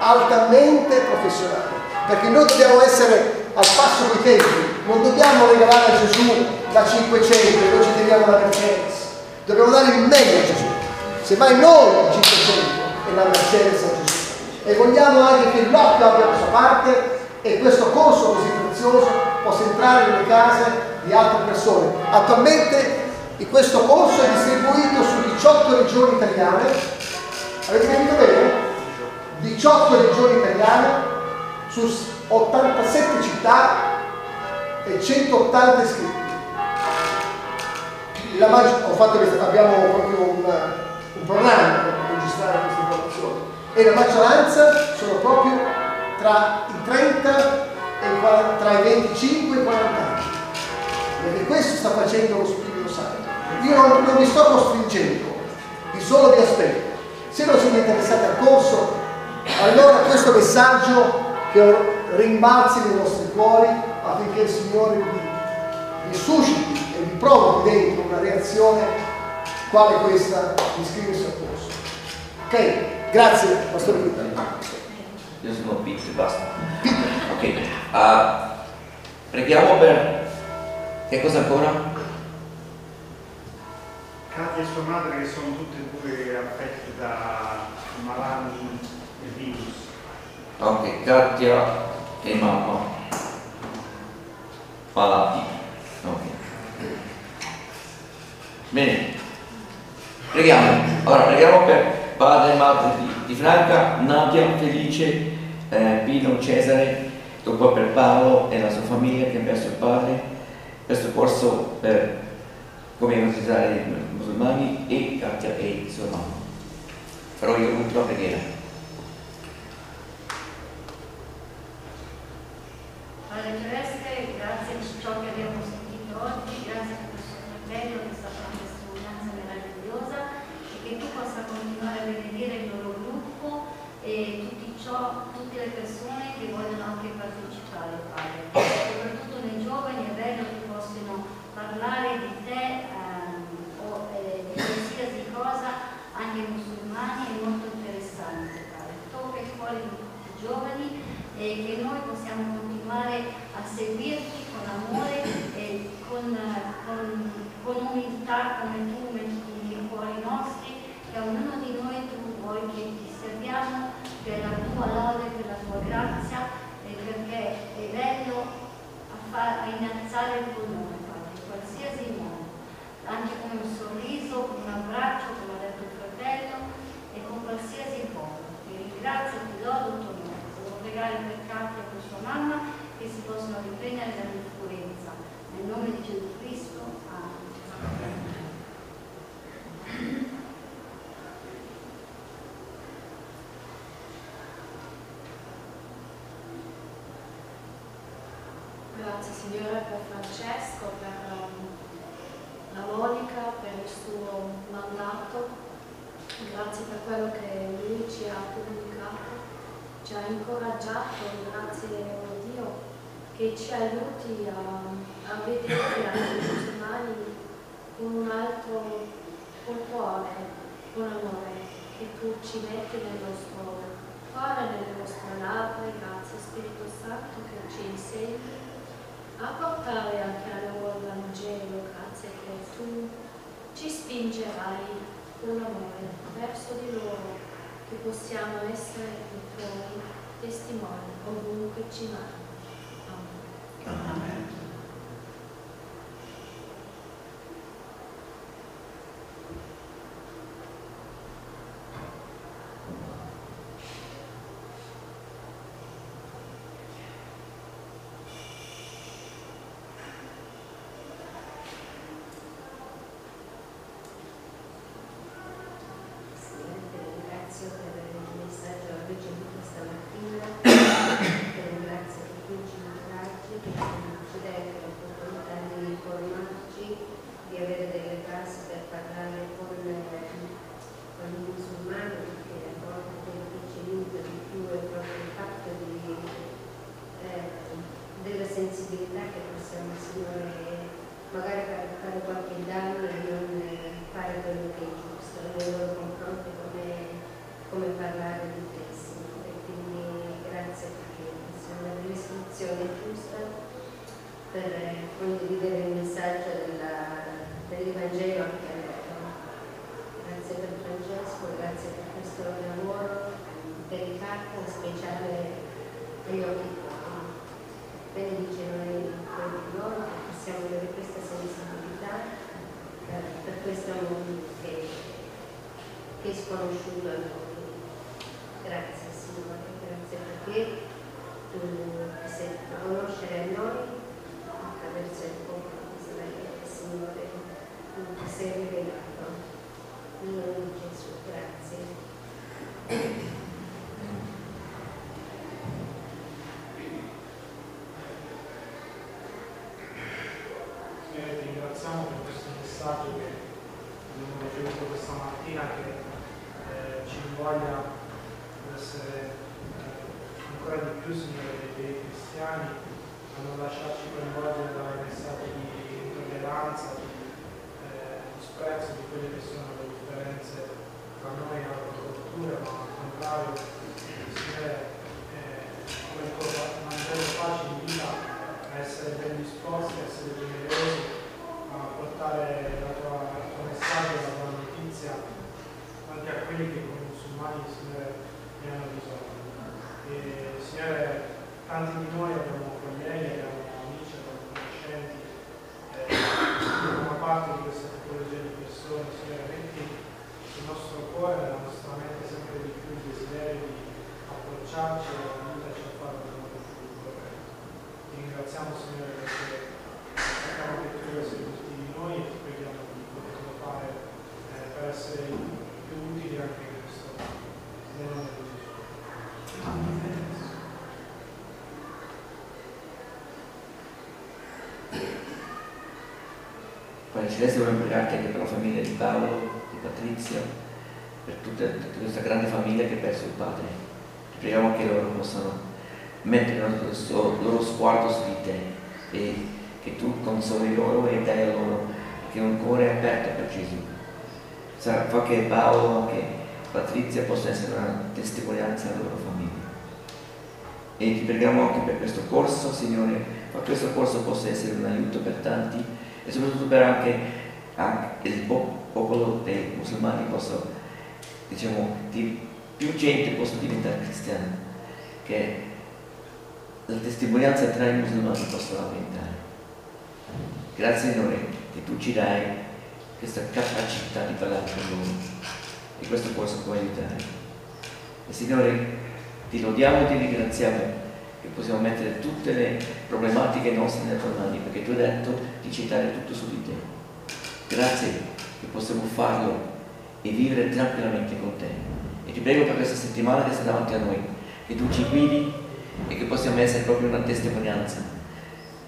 altamente professionale, perché noi dobbiamo essere al passo coi tempi, non dobbiamo regalare a Gesù la 500 noi ci teniamo la Mercedes, dobbiamo dare il meglio a Gesù, semmai noi il 500 e la Mercedes a Gesù. E vogliamo anche che l'occhio abbia la sua parte e questo corso così prezioso possa entrare nelle case di altre persone. Attualmente questo corso è distribuito su 18 regioni italiane. Avete capito bene? 18 regioni italiane su 87 città e 180 iscritti. Fatto, abbiamo proprio un, un programma per registrare queste informazioni e la maggioranza sono proprio tra i 30 e i 40, tra i 25 e i 40 anni. Perché questo sta facendo lo Spirito Santo. Io non, non vi sto costringendo, vi solo vi aspetto. Se non siete interessati al corso, allora questo messaggio che rimbalzi nei vostri cuori affinché il Signore vi, vi susciti e vi provochi dentro una reazione quale questa di iscriversi al corso. Ok, grazie Pastore Peter. Io sono Peter, basta. Ok, uh, preghiamo per... Che cosa ancora? Katia e sua madre che sono tutte e due affette da malanni e virus. Ok, Katia e mamma. Malati. Ok. Bene. Preghiamo. Allora, preghiamo per padre e madre di, di Franca, Nadia, Felice, eh, Pino, Cesare, dopo per Paolo e la sua famiglia che ha perso il padre. Questo corso per come evangelizzare i musulmani e Katia e sua mamma. Farò io l'ultima preghiera. Padre Celeste, grazie per ciò che abbiamo sentito oggi, grazie per questo fratello che è stata una testimonianza meravigliosa e che tu possa continuare a benedire il loro gruppo e tutti, ciò, tutte le persone che vogliono anche partecipare, Padre. Soprattutto nei giovani è bello che possano parlare di te ehm, o eh, di qualsiasi cosa, anche ai musulmani, è molto interessante, Padre. Tocca i cuori di tutti i giovani e che noi possiamo continuare a seguirti con amore e con, con, con umiltà come tu metti nei cuori nostri, che a ognuno di noi tu vuoi che ti serviamo per la tua lode, per la tua grazia e perché è bello a, far, a innalzare il tuo nome qualsiasi modo, anche con un sorriso, con un abbraccio, come ha detto il fratello, e con qualsiasi modo. Ti ringrazio, ti lodo il tuo nome. Per Katia e per sua mamma che si possono riprendere dall'influenza. Nel nome di Gesù Cristo. Amen. Grazie Signore per Francesco, per la Monica, per il suo mandato. Grazie per quello che lui ci ha comunicato, ci ha incoraggiato, grazie a Dio aiuti a, a vedere anche i musulmani con un altro col cuore, con amore che tu ci metti nel nostro cuore, nelle nostre labbra. Grazie Spirito Santo che ci insegni a portare anche a loro il Vangelo, grazie che tu ci spingerai con amore verso di loro, che possiamo essere i tuoi testimoni ovunque ci mandi. Amen. per parlare con, con il musulmano perché a volte quello che ci aiuta di più è proprio il fatto di, eh, della sensibilità che possiamo Signore magari fare qualche danno e non eh, fare quello che è giusto nei loro confronti come, come parlare di te Signore quindi grazie perché insomma dell'istruzione giusta per eh, condividere il messaggio della dell'Evangelo anche a loro. Grazie per Francesco, grazie per questo lavoro dedicato speciale agli occhi tuoi. Benedice noi, noi che possiamo avere questa sensibilità per, per questo mondo che, che è sconosciuto a noi. Grazie Signore, grazie perché tu sei conoscere a noi attraverso il popolo di Israele, Signore, tu ti sei rivelato. In nome di Gesù, grazie. Signore, ti ringraziamo per questo messaggio che abbiamo ricevuto questa mattina che eh, ci invoglia ad essere eh, ancora di più, Signore, dei, dei cristiani, a non lasciarci coinvolgere dai messaggi di intolleranza, di eh, disprezzo di quelle che sono le differenze tra noi e altre culture, ma al contrario, Signore, eh, come il Vangelo facile invita a essere ben disposti, a essere generosi, a portare la tua, il tuo messaggio, la tua notizia anche a quelli che come musulmani, Signore, ne hanno bisogno. E, Signore, tanti di noi abbiamo colleghi, abbiamo amici, abbiamo conoscenti, eh, una parte di questa tipologia di persone, Signore, metti sul nostro cuore, nella nostra mente sempre di più il desiderio di approcciarci e aiutaci a fare il modo più corretto. Ti ringraziamo Signore perché sappiamo che tu sei tutti di noi e ti preghiamo di poterlo fare eh, per essere più utili anche in questo nel nome di Gesù. Padre Celeste vogliamo pregarti anche per la famiglia di Paolo, di Patrizia, per tutta, tutta questa grande famiglia che ha perso il padre. Preghiamo che loro possano mettere il loro sguardo su di te e che tu consoli loro e dai loro che un cuore aperto per Gesù. Sarà, fa che Paolo, che Patrizia possa essere una testimonianza alla loro famiglia. E ti preghiamo anche per questo corso, Signore, che questo corso possa essere un aiuto per tanti e soprattutto per anche, anche il popolo dei musulmani possa, diciamo, di, più gente possa diventare cristiana, che la testimonianza tra i musulmani possa aumentare. Grazie Signore che tu ci dai questa capacità di parlare con loro e questo corso può aiutare. E Signore ti lodiamo e ti ringraziamo che possiamo mettere tutte le problematiche nostre nelle tue mani, perché tu hai detto di citare tutto su di te. Grazie che possiamo farlo e vivere tranquillamente con te. E ti prego per questa settimana che sta davanti a noi, che tu ci guidi e che possiamo essere proprio una testimonianza.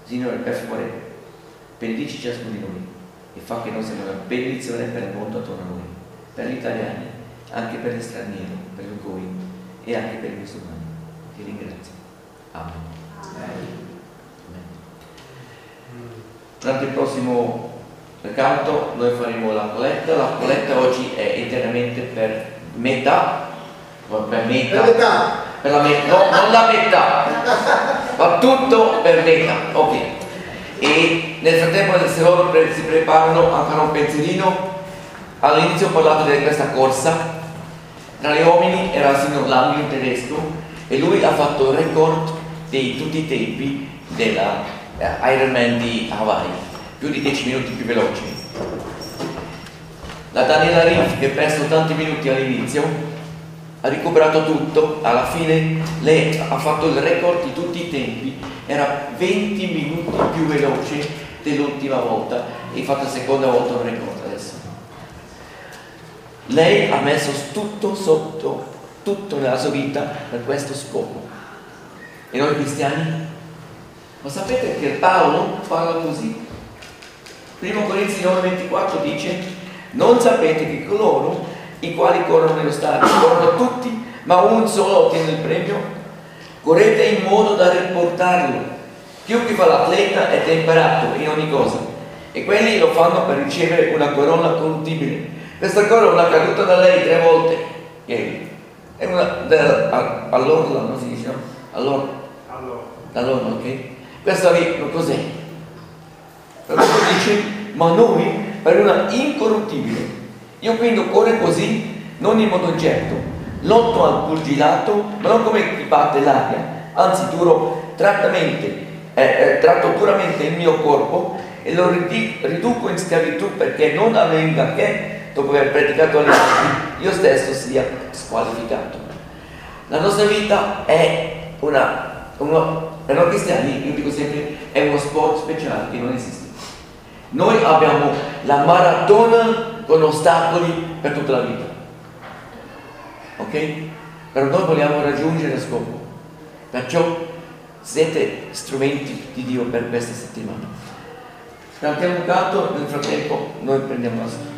Signore, per favore, benedici ciascuno di noi e fa che noi siamo una benedizione per il mondo attorno a noi, per gli italiani, anche per gli stranieri, per gli ugoi e anche per i musulmani. Ti ringrazio. Amen. Durante il prossimo canto noi faremo la coletta, la coletta oggi è interamente per metà, per metà, Per metà. per la metà, no, non la metà, ma tutto per metà, ok. E nel frattempo se loro si preparano ancora un pensierino, all'inizio ho parlato di questa corsa, tra gli uomini era il signor Lange, un tedesco, e lui ha fatto il record di tutti i tempi della eh, Ironman di Hawaii, più di 10 minuti più veloci. La Daniela Riff, che ha perso tanti minuti all'inizio, ha recuperato tutto, alla fine lei ha fatto il record di tutti i tempi, era 20 minuti più veloce dell'ultima volta e ha fatto la seconda volta un record adesso. Lei ha messo tutto sotto, tutto nella sua vita per questo scopo. E noi cristiani? Ma sapete che Paolo parla così? Primo Corinzi 9:24 dice, non sapete che coloro i quali corrono nello stadio, corrono tutti, ma un solo ottiene il premio? Correte in modo da riportarlo Chiunque fa l'atleta è temperato in ogni cosa e quelli lo fanno per ricevere una corona corruttibile. Questa corona è caduta da lei tre volte ieri. È una della, all'orla, non si dice, no? Allora. Allora. Allora, ok? Questa lì, cos'è? Però dice, ma noi per una incorruttibile. Io quindi corro così, non in modo certo, lotto al pugilato, ma non come chi batte l'aria, anzi duro trattamente, eh, eh, tratto duramente il mio corpo e lo riduco in schiavitù perché non avvenga che, dopo aver praticato le arti, io stesso sia squalificato. La nostra vita è una, una per noi cristiani, io dico sempre, è uno sport speciale che non esiste. Noi abbiamo la maratona con ostacoli per tutta la vita. Ok? Però noi vogliamo raggiungere lo scopo. Perciò siete strumenti di Dio per questa settimana. Cantiamo un canto, nel frattempo noi prendiamo la storia.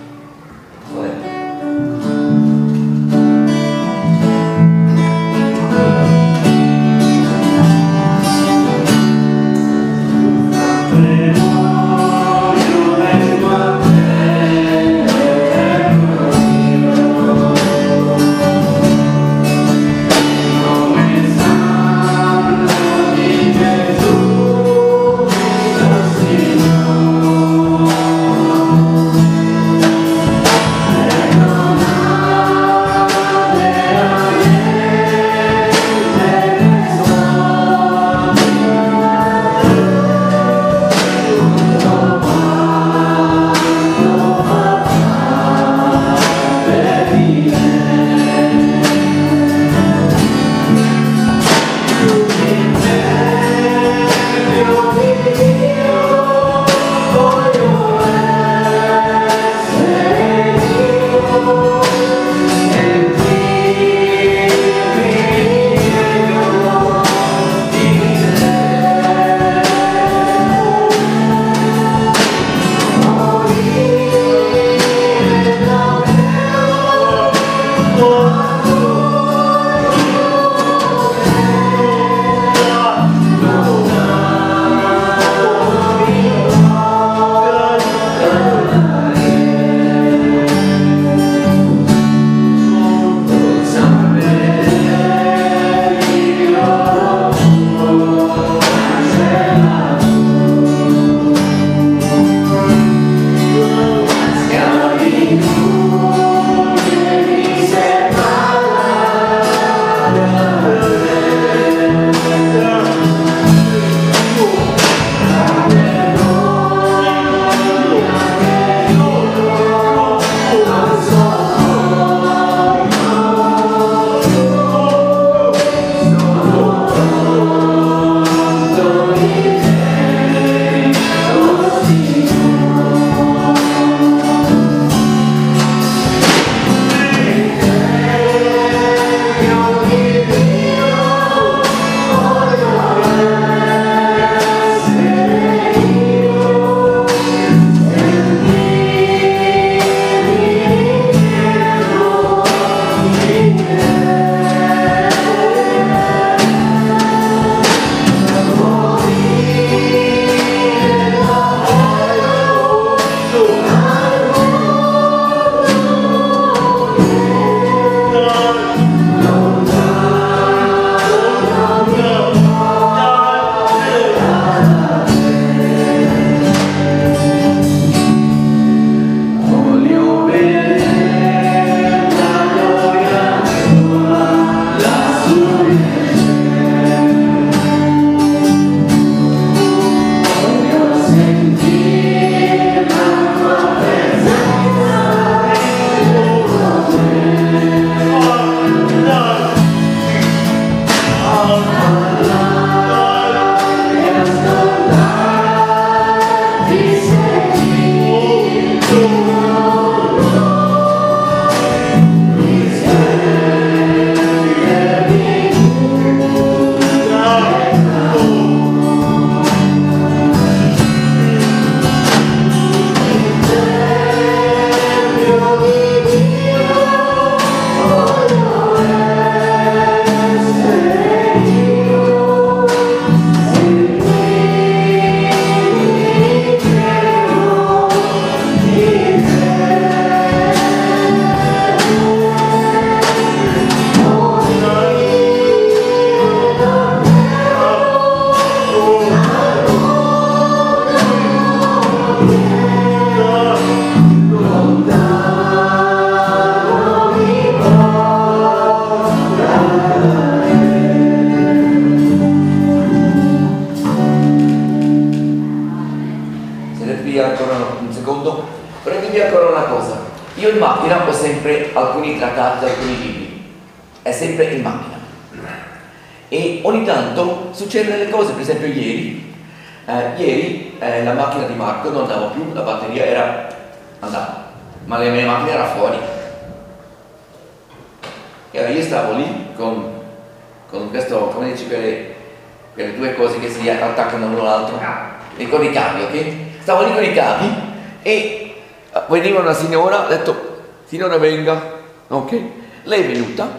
Signora, ha detto, signora venga, ok? Lei è venuta,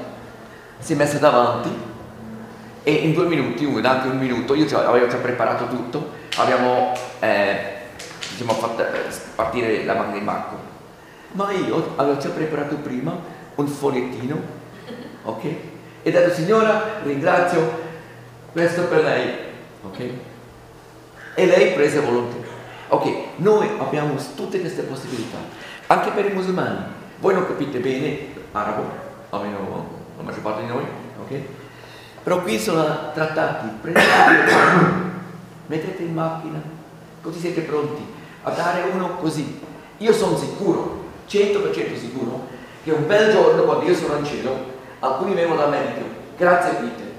si è messa davanti e in due minuti, anche un minuto, io avevo già preparato tutto, abbiamo eh, diciamo, fatto eh, partire la macchina di Marco, ma io avevo già preparato prima un fogliettino, ok? E detto signora ringrazio, questo per lei, ok? E lei prese volontario. Ok, noi abbiamo tutte queste possibilità, anche per i musulmani. Voi non capite bene arabo, almeno la maggior parte di noi, ok? Però qui sono trattati, prendete, mettete in macchina, così siete pronti a dare uno così. Io sono sicuro, 100% sicuro, che un bel giorno quando io sono in cielo, alcuni vengono da me e dicono, grazie Peter.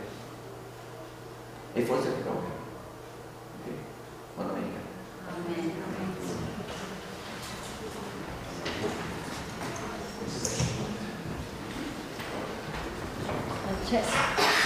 E forse proprio. Ok? Buona domenica. Francesco.